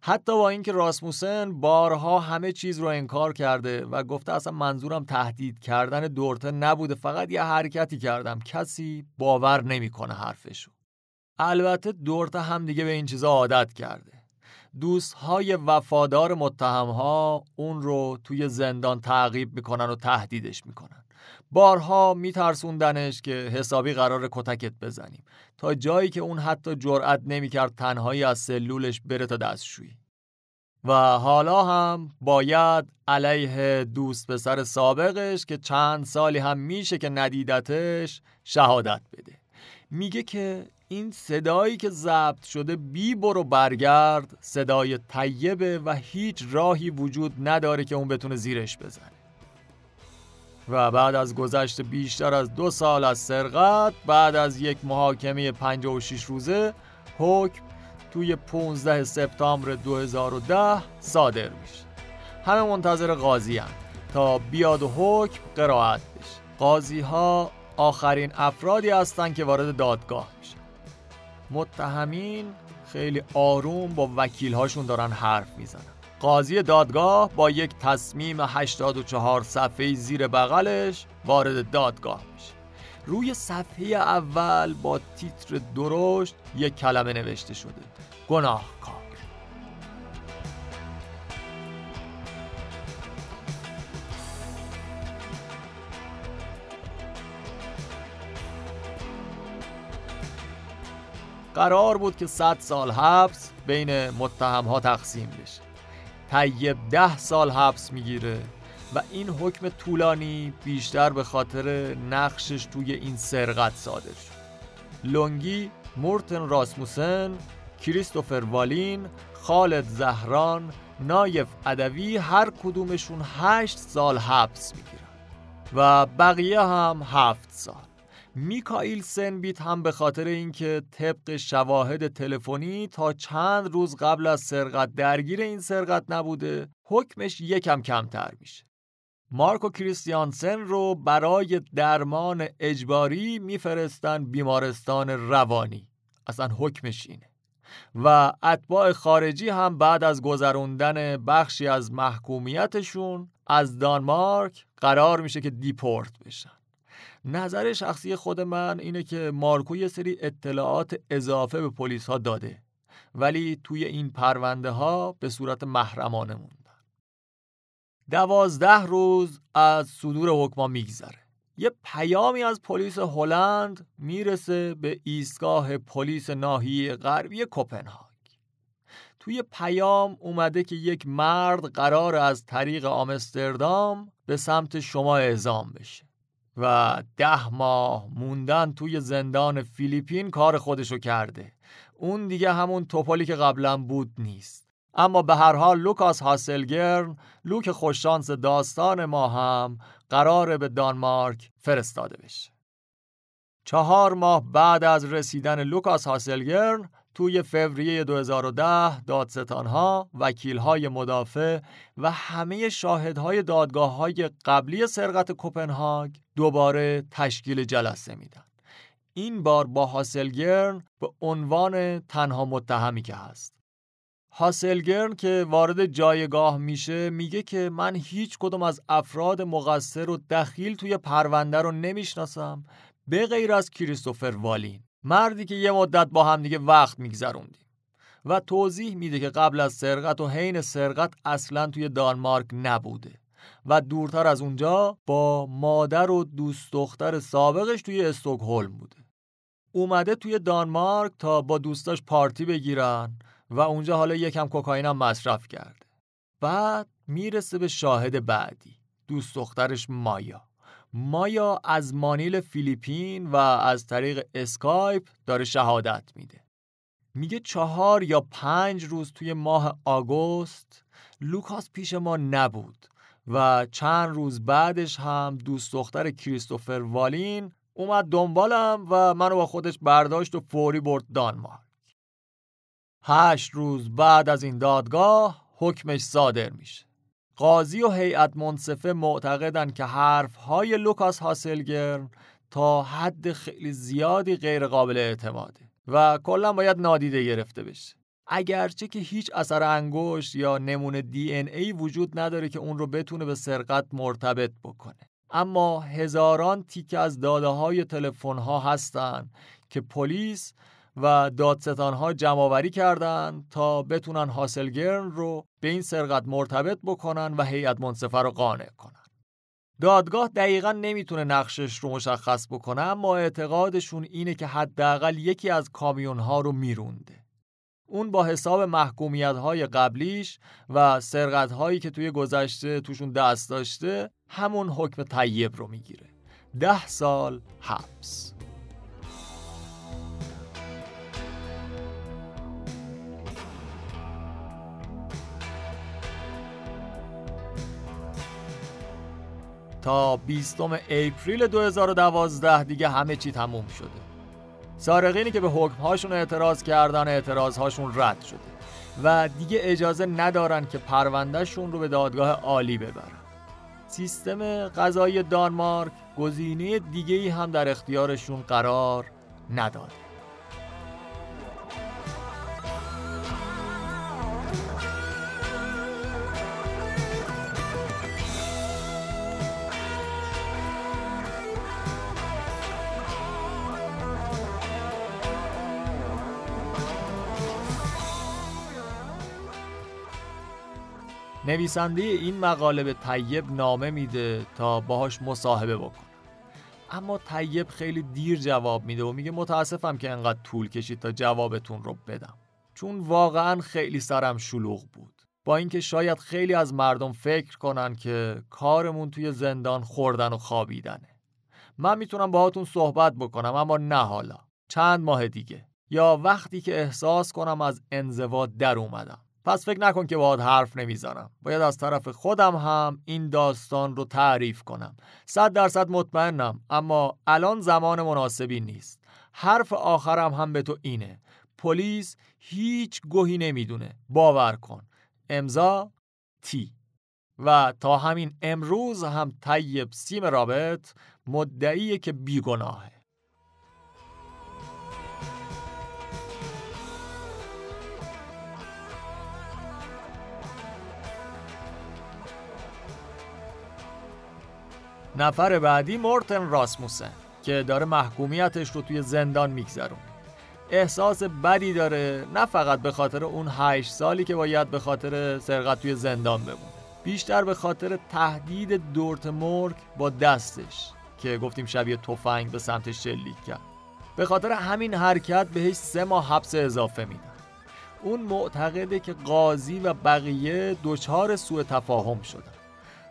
حتی با اینکه راسموسن بارها همه چیز رو انکار کرده و گفته اصلا منظورم تهدید کردن دورته نبوده فقط یه حرکتی کردم. کسی باور نمی‌کنه حرفشو. البته دورته هم دیگه به این چیزا عادت کرده. دوستهای وفادار متهمها اون رو توی زندان تعقیب می‌کنن و تهدیدش می‌کنن. بارها میترسوندنش که حسابی قرار کتکت بزنیم. تا جایی که اون حتی جرأت نمی‌کرد تنهایی از سلولش بره تا دستشویی. و حالا هم باید علیه دوست پسر سابقش که چند سالی هم میشه که ندیدتش شهادت بده. میگه که این صدایی که ضبط شده بی برو برگرد صدای طیبه و هیچ راهی وجود نداره که اون بتونه زیرش بزنه. و بعد از گذشت بیشتر از دو سال از سرقت بعد از یک محاکمه 56 روزه حکم توی 15 سپتامبر 2010 صادر میشه. همه منتظر قاضی هم تا بیاد و حکم قرائت بشه. قاضی ها آخرین افرادی هستن که وارد دادگاه میشه متهمین خیلی آروم با وکیل هاشون دارن حرف می‌زنن. قاضی دادگاه با یک تصمیم 84 صفحه زیر بغلش وارد دادگاه میشه. روی صفحه اول با تیتر درشت یک کلمه نوشته شده. گناهکار. قرار بود که 100 سال حبس بین متهم ها تقسیم بشه. طیب ده سال حبس می‌گیره و این حکم طولانی بیشتر به خاطر نقشش توی این سرقت صادر شد. لونگی مورتن راسموسن کریستوفر والین خالد زهران نایف ادوی هر کدومشون هشت سال حبس می‌گیرن و بقیه هم هفت سال. میکائیل سنبیت هم به خاطر اینکه طبق شواهد تلفنی تا چند روز قبل از سرقت درگیر این سرقت نبوده حکمش یکم کمتر میشه. مارکو کریستیانسن رو برای درمان اجباری میفرستن بیمارستان روانی. اصلا حکمش اینه. و اتباع خارجی هم بعد از گذروندن بخشی از محکومیتشون از دانمارک قرار میشه که دیپورت بشن. نظر شخصی خود من اینه که مارکو یه سری اطلاعات اضافه به پلیس ها داده ولی توی این پرونده ها به صورت محرمانه موندن. دوازده روز از صدور حکما میگذره. یه پیامی از پلیس هلند می‌رسه به ایستگاه پلیس ناحیه غربی کوپنهاگ. توی پیام اومده که یک مرد قرار از طریق آمستردام به سمت شما اعزام بشه. و ده ماه موندن توی زندان فیلیپین کار خودشو کرده. اون دیگه همون تپلی که قبلا بود نیست. اما به هر حال لوکاس هاسلگرن لوک خوششانس داستان ما هم قراره به دانمارک فرستاده بشه. چهار ماه بعد از رسیدن لوکاس هاسلگرن توی فوریه 2010 دادستانها، وکیلهای مدافع و همه شاهدهای دادگاه های قبلی سرقت کوپنهاگ دوباره تشکیل جلسه میدن. این بار با هاسلگرن به عنوان تنها متهمی که هست. هاسلگرن که وارد جایگاه میشه میگه که من هیچ کدوم از افراد مقصر و دخیل توی پرونده رو نمی‌شناسم به غیر از کریستوفر والین مردی که یه مدت با همدیگه وقت میگذروندیم و توضیح میده که قبل از سرقت و حین سرقت اصلا توی دانمارک نبوده و دورتر از اونجا با مادر و دوست دختر سابقش توی استکهلم بوده. اومده توی دانمارک تا با دوستاش پارتی بگیرن و اونجا حالا یکم کوکائین هم مصرف کرده. بعد می‌رسه به شاهد بعدی دوست دخترش مایا. مایا از مانیل فیلیپین و از طریق اسکایپ داره شهادت میده. میگه چهار یا پنج روز توی ماه آگوست لوکاس پیش ما نبود و چند روز بعدش هم دوست دختر کریستوفر والین اومد دنبالم و منو با خودش برداشت و فوری برد دانمارک. هشت روز بعد از این دادگاه حکمش صادر میشه. قاضی و هیئت منصفه معتقدن که حرفهای لوکاس هاسلگرن تا حد خیلی زیادی غیر قابل اعتماده و کلا باید نادیده گرفته بشه. اگرچه که هیچ اثر انگشت یا نمونه دی این ای وجود نداره که اون رو بتونه به سرقت مرتبط بکنه. اما هزاران تیکه از داده های تلفن ها هستن که پلیس و دادستان ها جمع کردن تا بتونن حاصلگرن رو به این سرقت مرتبط بکنن و هیئت منصفه رو قانع کنن. دادگاه دقیقا نمی‌تونه نقشش رو مشخص بکنه اما اعتقادشون اینه که حداقل یکی از کامیون ها رو میرونده. اون با حساب محکومیت های قبلیش و سرقت هایی که توی گذشته توشون دست داشته همون حکم طیب رو می‌گیره. ده سال حبس. تا 20 اپریل 2012 دیگه همه چی تموم شده. سارقینی که به حکمهاشون اعتراض کردن اعتراضهاشون رد شده و دیگه اجازه ندارن که پروندهشون رو به دادگاه عالی ببرن. سیستم قضایی دانمارک گزینه دیگه ای هم در اختیارشون قرار نداده نویسنده این مقاله به طیب نامه میده تا باهاش مصاحبه بکنه اما طیب خیلی دیر جواب میده و میگه متاسفم که انقدر طول کشید تا جوابتون رو بدم. چون واقعا خیلی سرم شلوغ بود. با اینکه شاید خیلی از مردم فکر کنن که کارمون توی زندان خوردن و خوابیدنه. من می‌تونم باهاتون صحبت بکنم اما نه حالا. چند ماه دیگه. یا وقتی که احساس کنم از انزوا در اومدم. پس فکر نکن که باید حرف نمی‌زنم. باید از طرف خودم هم این داستان رو تعریف کنم. صد درصد مطمئنم اما الان زمان مناسبی نیست. حرف آخرم هم به تو اینه. پلیس هیچ گوهی نمی‌دونه. باور کن. امضا تی. و تا همین امروز هم طیب سیم رابط مدعیه که بیگناهه. نفر بعدی مورتن راسموسن که داره محکومیتش رو توی زندان میگذرونه. احساس بدی داره نه فقط به خاطر اون هشت سالی که باید به خاطر سرقت توی زندان بمونه. بیشتر به خاطر تهدید دورت مرگ با دستش که گفتیم شبیه تفنگ به سمتش شلیک کرد. به خاطر همین حرکت بهش سه ماه حبس اضافه میدن. اون معتقده که قاضی و بقیه دچار سوء تفاهم شدن.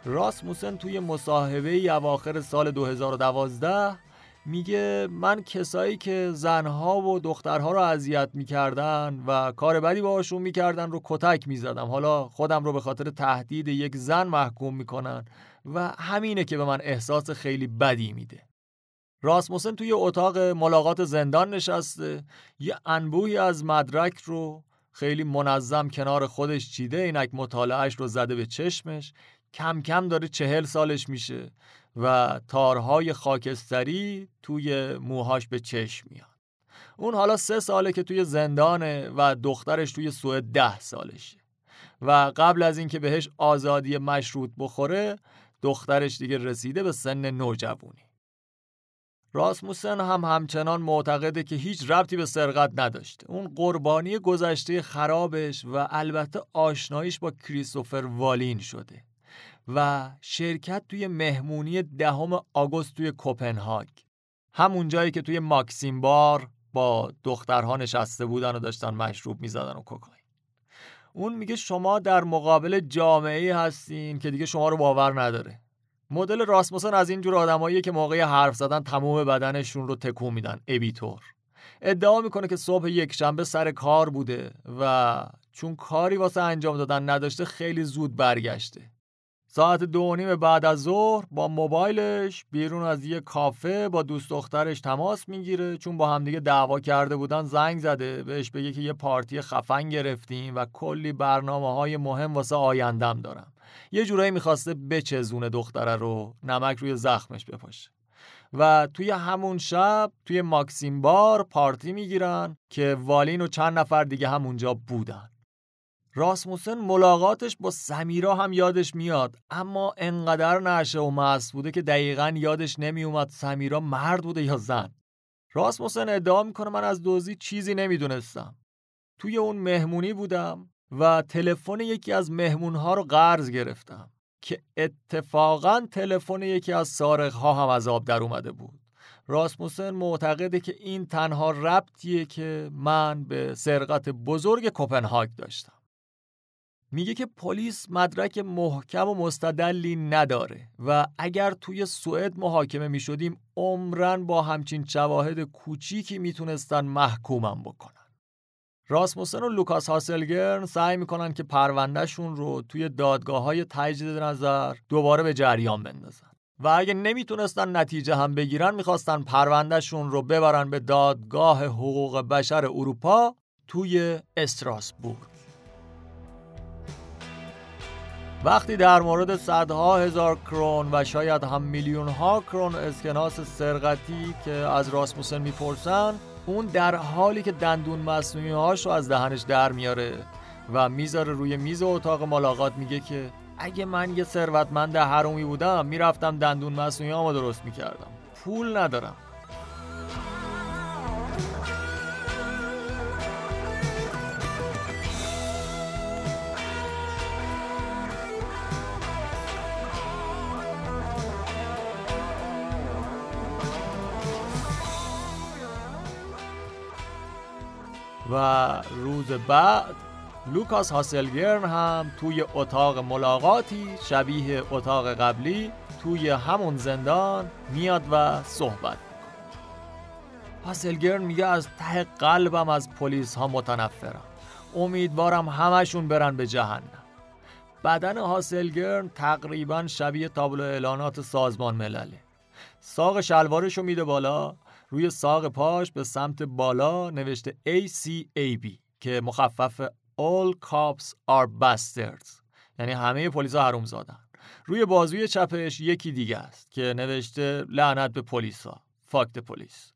راسموسن توی مصاحبه اواخر سال 2012 میگه من کسایی که زنها و دخترها رو اذیت می‌کردن و کار بدی باهاشون می‌کردن رو کتک می‌زدم. حالا خودم رو به خاطر تهدید یک زن محکوم می‌کنن و همینه که به من احساس خیلی بدی میده. راسموسن توی اتاق ملاقات زندان نشسته. یه انبوهی از مدرک رو خیلی منظم کنار خودش چیده اینک مطالعهش رو زده به چشمش. کم کم داره چهل سالش میشه و تارهای خاکستری توی موهاش به چشم میاد. اون حالا سه ساله که توی زندانه و دخترش توی سوئد ده سالشه. و قبل از اینکه بهش آزادی مشروط بخوره دخترش دیگه رسیده به سن نوجوانی. راسموسن هم همچنان معتقده که هیچ ربطی به سرقت نداشته. اون قربانی گذشته خرابش و البته آشناییش با کریستوفر والین شده. و شرکت توی مهمونی دهم آگوست توی کوپنهاگ. همون جایی که توی ماکسیم بار با دخترها نشسته بودن و داشتن مشروب می‌زدن و کوکائین. اون میگه شما در مقابل جامعه هستین که دیگه شما رو باور نداره. مدل راسموسن از اینجور آدماییه که موقع حرف زدن تمام بدنشون رو تکون میدن. ابیتور. ادعا می‌کنه که صبح یک شنبه سر کار بوده و چون کاری واسه انجام دادن نداشته خیلی زود برگشته. ساعت دو نیم بعد از ظهر با موبایلش بیرون از یه کافه با دوست دخترش تماس می‌گیره. چون با همدیگه دعوا کرده بودن زنگ زده. بهش بگه که یه پارتی خفن گرفتیم و کلی برنامه های مهم واسه آیندم دارم. یه جورایی می‌خواسته بچزونه دختره رو نمک روی زخمش بپاشه. و توی همون شب توی ماکسیم بار پارتی می‌گیرن که والین و چند نفر دیگه همونجا بودن. راسموسن ملاقاتش با سمیرا هم یادش میاد. اما انقدر نشه و مست بوده که دقیقا یادش نمیومد سمیرا مرد بوده یا زن. راسموسن ادعا می‌کنه من از دوزی چیزی نمی‌دونستم. توی اون مهمونی بودم و تلفن یکی از مهمونها رو قرض گرفتم که اتفاقا تلفن یکی از سارقها هم از آب در اومده بود. راسموسن معتقده که این تنها ربطیه که من به سرقت بزرگ کوپنهاگ داشتم. میگه که پلیس مدرک محکم و مستدلی نداره و اگر توی سوئد محاکمه می‌شدیم عمرن با همچین شواهد کوچیکی می‌تونستن محکومم بکنن. راسموسن و لوکاس هاسلگرن سعی می‌کنن که پروندهشون رو توی دادگاه های تجدید نظر دوباره به جریان بندازن. و اگه نمی‌تونستن نتیجه هم بگیرن می‌خواستن پروندهشون رو ببرن به دادگاه حقوق بشر اروپا توی استراسبورگ. وقتی در مورد صدها هزار کرون و شاید هم میلیون ها کرون اسکناس سرقتی که از راسموسن می‌پرسن اون در حالی که دندون مصنوعی هاش رو از دهنش در میاره و می‌ذاره روی میز اتاق ملاقات میگه که اگه من یه ثروتمند حرومی بودم می‌رفتم دندون مصنوعی درست می‌کردم. پول ندارم. و روز بعد لوکاس هاسلگرن هم توی اتاق ملاقاتی شبیه اتاق قبلی توی همون زندان میاد و صحبت هاسلگرن میگه از ته قلبم از پلیس ها متنفرم. امیدوارم همشون برن به جهنم. بدن هاسلگرن تقریبا شبیه تابلو اعلانات سازمان ملله. ساق شلوارشو میده بالا روی ساق پاش به سمت بالا نوشته ACAB که مخفف All Cops are Bastards. یعنی همه پلیسا حروم زادن روی بازوی چپش یکی دیگه است که نوشته لعنت به پلیسا فاکت پلیس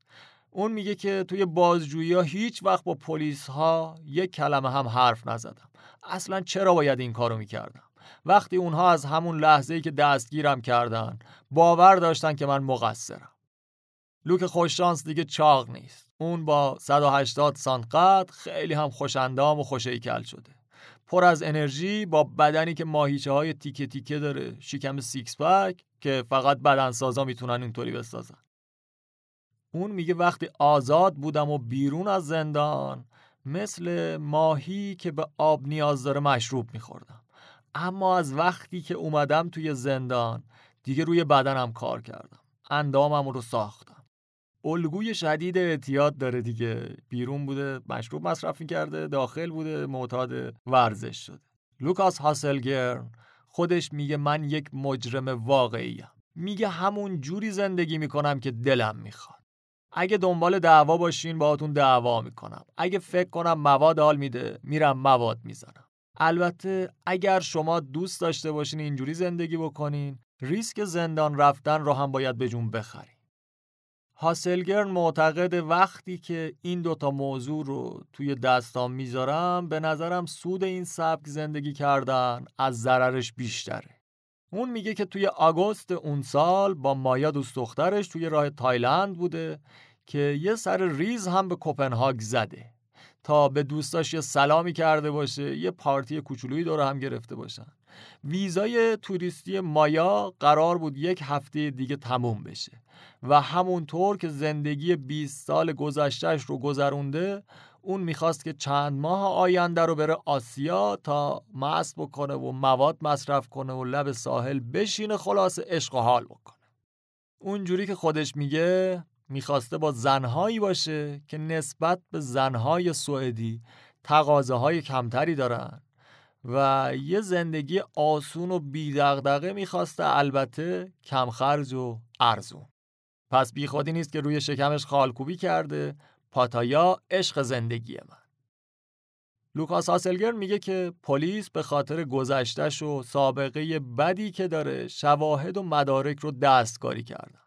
اون میگه که توی بازجویی ها هیچ وقت با پلیس ها یک کلمه هم حرف نزدم. اصلا چرا باید این کارو می‌کردم؟ وقتی اونها از همون لحظه که دستگیرم کردن باور داشتن که من مقصرم. لوک خوششانس دیگه چاق نیست. اون با 180 سانت قد خیلی هم خوش‌اندام و خوش‌هیکل شده. پر از انرژی با بدنی که ماهیچه های تیکه تیکه داره شکم six pack که فقط بدنسازا می‌تونن اینطوری بسازن. اون میگه وقتی آزاد بودم و بیرون از زندان مثل ماهی که به آب نیاز داره مشروب میخوردم. اما از وقتی که اومدم توی زندان دیگه روی بدنم کار کردم. اندامم رو ساختم. الگوی شدید اعتیاد داره دیگه. بیرون بوده مشروب مصرف کرده داخل بوده معتاد ورزش شده. لوکاس هاسلگرن خودش میگه من یک مجرم واقعیم میگه همون جوری زندگی می‌کنم که دلم می‌خواد. اگه دنبال دعوا باشین باهاتون دعوا می‌کنم. اگه فکر کنم مواد حال میده میرم مواد می‌زنم. البته اگر شما دوست داشته باشین اینجوری زندگی بکنین ریسک زندان رفتن رو هم باید به جون بخرین. هاسلگرن معتقده وقتی که این دوتا موضوع رو توی دستام می‌ذارم به نظرم سود این سبک زندگی کردن از ضررش بیشتره. اون میگه که توی آگوست اون سال با مایا دوست دخترش توی راه تایلند بوده که یه سر ریز هم به کوپنهاگ زده تا به دوستاش یه سلامی کرده باشه یه پارتی کوچولویی دور هم گرفته باشن. ویزای توریستی مایا قرار بود یک هفته دیگه تموم بشه. و همونطور که زندگی 20 سال گذشتهش رو گذرونده اون می‌خواست که چند ماه آینده رو بره آسیا تا مست بکنه و مواد مصرف کنه و لب ساحل بشینه خلاص عشق و حال بکنه. اونجوری که خودش میگه می‌خواسته با زنهایی باشه که نسبت به زنهای سوئدی تقاضه های کمتری دارن و یه زندگی آسون و بیدغدغه می‌خواسته البته کمخرج و ارزون. پس بیخودی نیست که روی شکمش خالکوبی کرده. پاتایا عشق زندگی من. لوکاس هاسلگر میگه که پلیس به خاطر گذشتش و سابقه بدی که داره شواهد و مدارک رو دستکاری کردن.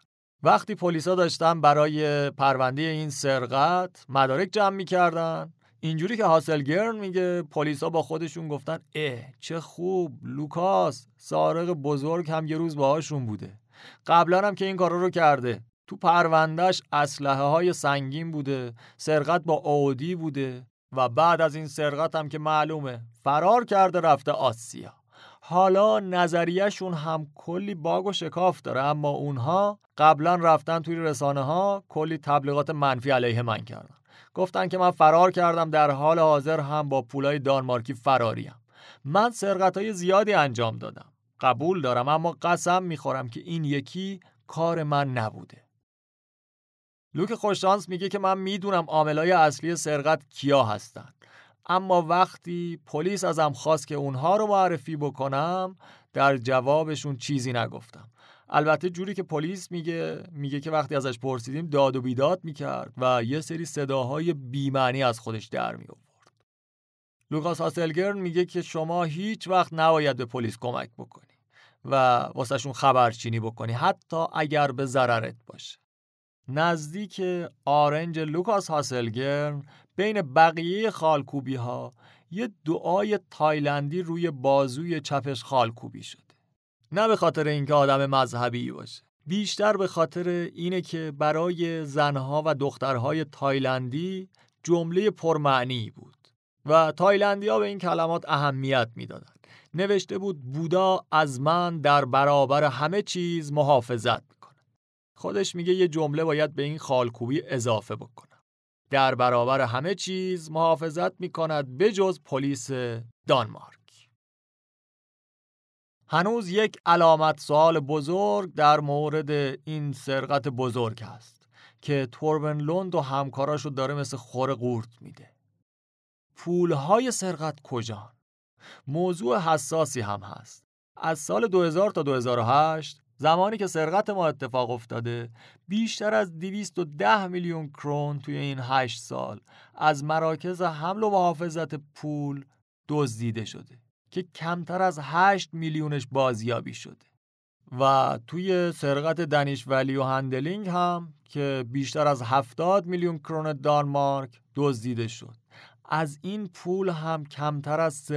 وقتی پلیسا داشتن برای پرونده این سرقت مدارک جمع می‌کردن. اینجوری که هاسلگرن میگه پلیسا با خودشون گفتن اه چه خوب لوکاس سارق بزرگ هم یه روز باهاشون بوده. قبلا هم که این کارا رو کرده. تو پروندهش اسلحه های سنگین بوده سرقت با اودی بوده و بعد از این سرقت هم که معلومه فرار کرده رفته آسیا. حالا نظریهشون هم کلی باگ و شکاف داره اما اونها قبلا رفتن توی رسانه ها کلی تبلیغات منفی علیه من کردن. گفتن که من فرار کردم در حال حاضر هم با پولای دانمارکی فراریم. من سرقت های زیادی انجام دادم. قبول دارم اما قسم می‌خورم که این یکی کار من نبوده. لوک خوششانس میگه که من می‌دونم عاملای اصلی سرقت کیا هستن اما وقتی پلیس ازم خواست که اونها رو معرفی بکنم در جوابشون چیزی نگفتم البته جوری که پلیس میگه میگه که وقتی ازش پرسیدیم داد و بیداد می‌کرد و یه سری صداهای بیمعنی از خودش در می. لوکاس هاسلگرن میگه که شما هیچ وقت نباید به پلیس کمک بکنی و واسهشون خبرچینی بکنی حتی اگر به ضررت باشه. نزدیک آرنج لوکاس هاسلگرن بین بقیه خالکوبی ها یه دعای تایلندی روی بازوی چپش خالکوبی شده. نه به خاطر اینکه آدم مذهبی باشه. بیشتر به خاطر اینه که برای زنها و دخترهای تایلندی جمله پرمعنی بود و تایلندی ها به این کلمات اهمیت می‌دادند. نوشته بود بودا از من در برابر همه چیز محافظت خودش میگه یه جمله باید به این خالکوبی اضافه بکنم. در برابر همه چیز محافظت می‌کند بجز پلیس دانمارک. هنوز یک علامت سوال بزرگ در مورد این سرقت بزرگ هست که توربن لوند و همکاراشو داره مثل خور قورت میده. پولهای سرقت کجان؟ موضوع حساسی هم هست. از سال 2000 تا 2008 زمانی که سرقت ما اتفاق افتاده بیشتر از 210 میلیون کرون توی این 8 سال از مراکز حمل و محافظت پول دزدیده شده که کمتر از 8 میلیونش بازیابی شده. و توی سرقت Danish Value Handling هم که بیشتر از 70 میلیون کرون دانمارک دزدیده شد. از این پول هم کمتر از 3.5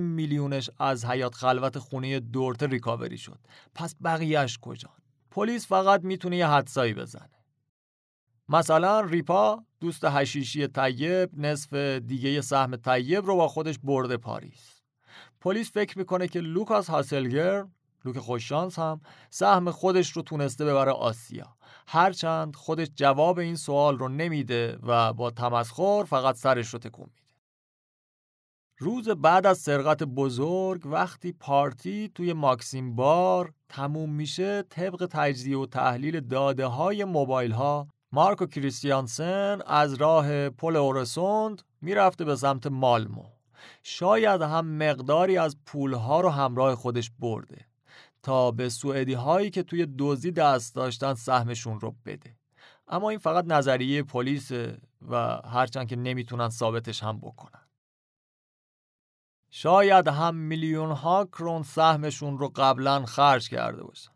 میلیونش از حیات خلوت خونه دورت recovery شد. پس بقیهش کجان پلیس فقط می‌تونه یه حدسایی بزنه. مثلا ریپا دوست حشیشی طیب نصف دیگه سهم طیب رو با خودش برده پاریس. پلیس فکر می‌کنه که لوکاس هاسلگرن لوک خوششانس هم سهم خودش رو تونسته ببره آسیا. هرچند خودش جواب این سوال رو نمیده و با تمسخر فقط سرش رو تکون میده. روز بعد از سرقت بزرگ وقتی پارتی توی ماکسیم بار تموم میشه طبق تجزیه و تحلیل داده های موبایل ها مارکو کریستیانسن از راه پل اورسوند می‌رفته به سمت مالمو. شاید هم مقداری از پولها رو همراه خودش برده. تا به سوئدی هایی که توی دوزی دست داشتن سهمشون رو بده. اما این فقط نظریه پلیس و هرچند که نمی‌تونن ثابتش هم بکنن. شاید هم میلیون ها کرون سهمشون رو قبلا خرج کرده باشن.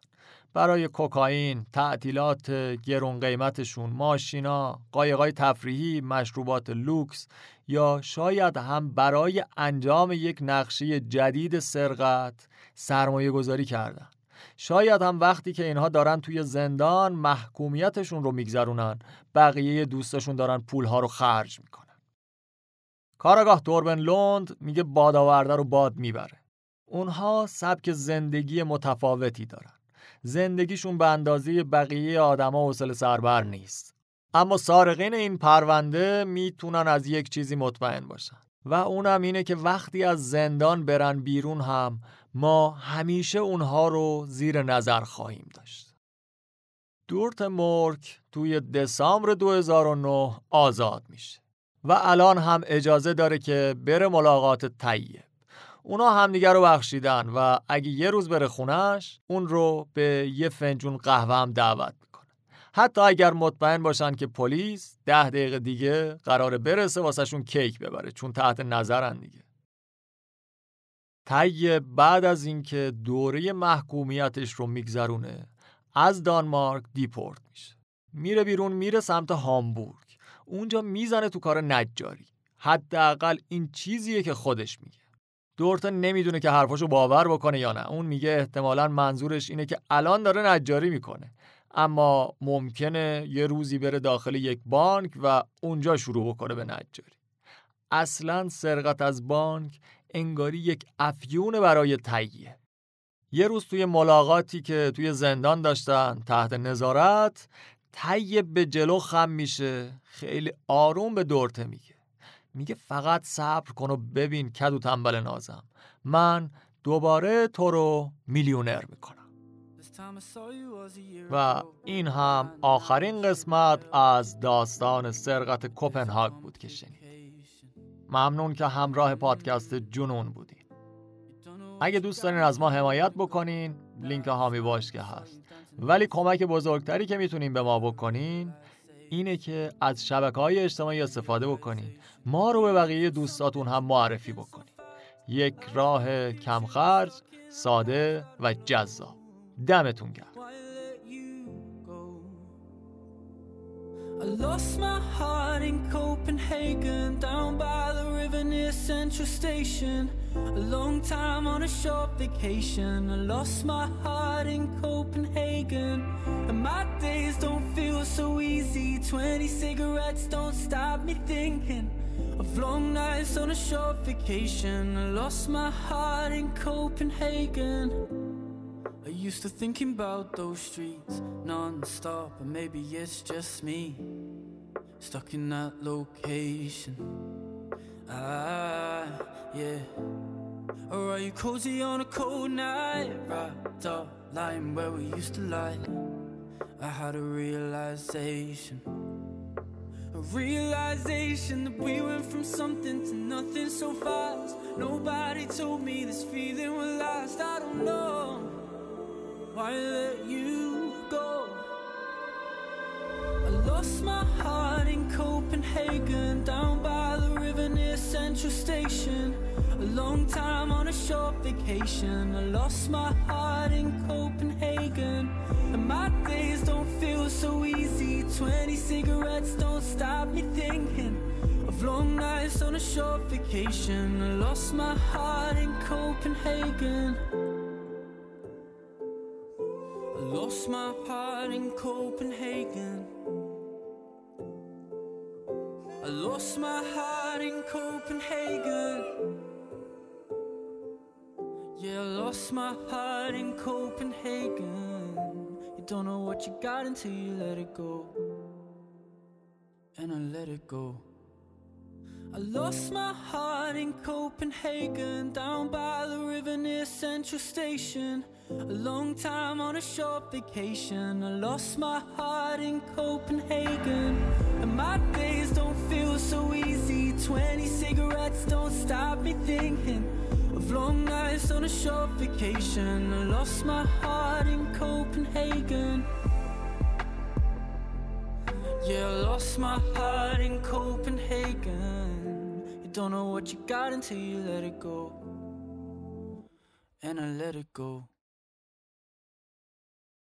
برای کوکائین، تعطیلات گرون قیمتشون، ماشینا، قایقای تفریحی، مشروبات لوکس یا شاید هم برای انجام یک نقشه جدید سرقت سرمایه گذاری کردن. شاید هم وقتی که اینها دارن توی زندان محکومیتشون رو میگذرونن بقیه دوستشون دارن پولها رو خرج می‌کنن. کاراگاه دوربن لوند میگه باد آورده رو باد می‌بره. اونها سبک زندگی متفاوتی دارن. زندگیشون به اندازه بقیه آدما حوصله سربر نیست. اما سارقین این پرونده می‌تونن از یک چیزی مطمئن باشن و اونم اینه که وقتی از زندان برن بیرون هم ما همیشه اونها رو زیر نظر خواهیم داشت. دورت مورک توی دسامبر 2009 آزاد میشه و الان هم اجازه داره که بره ملاقات طیب. اونا همدیگه رو بخشیدن و اگه یه روز بره خونش اون رو به یه فنجون قهوه هم دعوت می‌کنه حتی اگر مطمئن باشن که پلیس ده دقیقه دیگه قراره برسه واسهشون کیک ببره چون تحت نظرن دیگه. طیب بعد از اینکه دوره محکومیتش رو میگذرونه از دانمارک دیپورت میشه. میره بیرون میره سمت هامبورگ. اونجا می‌زنه تو کار نجاری. حداقل این چیزیه که خودش میگه. دورتن نمی‌دونه که حرفاشو باور بکنه یا نه. اون میگه احتمالا منظورش اینه که الان داره نجاری می‌کنه. اما ممکنه یه روزی بره داخل یک بانک و اونجا شروع بکنه به نجاری. اصلا سرقت از بانک انگاری یک افیون برای تهیه. یه روز توی ملاقاتی که توی زندان داشتن تحت نظارت طیب به جلو خم میشه. خیلی آروم به دورته میگه. میگه فقط صبر کن و ببین کدو تنبل نازم. من دوباره تو رو میلیونر می‌کنم. و این هم آخرین قسمت از داستان سرقت کوپنهاگ بود که شنید. ممنون که همراه پادکست جنون بودین. اگه دوست دارین از ما حمایت بکنین لینک هامی باش که هست. ولی کمک بزرگتری که می‌تونین به ما بکنین اینه که از شبکه های اجتماعی استفاده بکنین. ما رو به بقیه دوستاتون هم معرفی بکنین یک راه کمخرج ساده و جذاب دمتون گرم I lost my heart in Copenhagen Down by the river near Central Station A long time on a short vacation I lost my heart in Copenhagen And my days don't feel so easy Twenty cigarettes don't stop me thinking Of long nights on a short vacation. I lost my heart in Copenhagen. I used to thinking about those streets non-stop But maybe it's just me Stuck in that location. Ah, yeah. Or are you cozy on a cold night? Wrapped up, lying where we used to lie. I had a realization Realization that we went from something to nothing so fast. Nobody told me this feeling would last. I don't know why I let you go. I lost my heart in Copenhagen Down by the river near Central Station A long time on a short vacation. I lost my heart in Copenhagen. And my days don't feel so easy. Twenty cigarettes don't stop me thinking Of long nights on a short vacation. I lost my heart in Copenhagen. I lost my heart in Copenhagen. I lost my heart in Copenhagen. Yeah, I lost my heart in Copenhagen. You don't know what you got until you let it go. And I let it go. I lost my heart in Copenhagen, down by the river near Central Station. A long time on a short vacation. I lost my heart in Copenhagen. And my days don't feel so easy. Twenty cigarettes don't stop me thinking of long nights on a short vacation. I lost my heart in Copenhagen. Yeah, I lost my heart in Copenhagen. You don't know what you got until you let it go. And I let it go.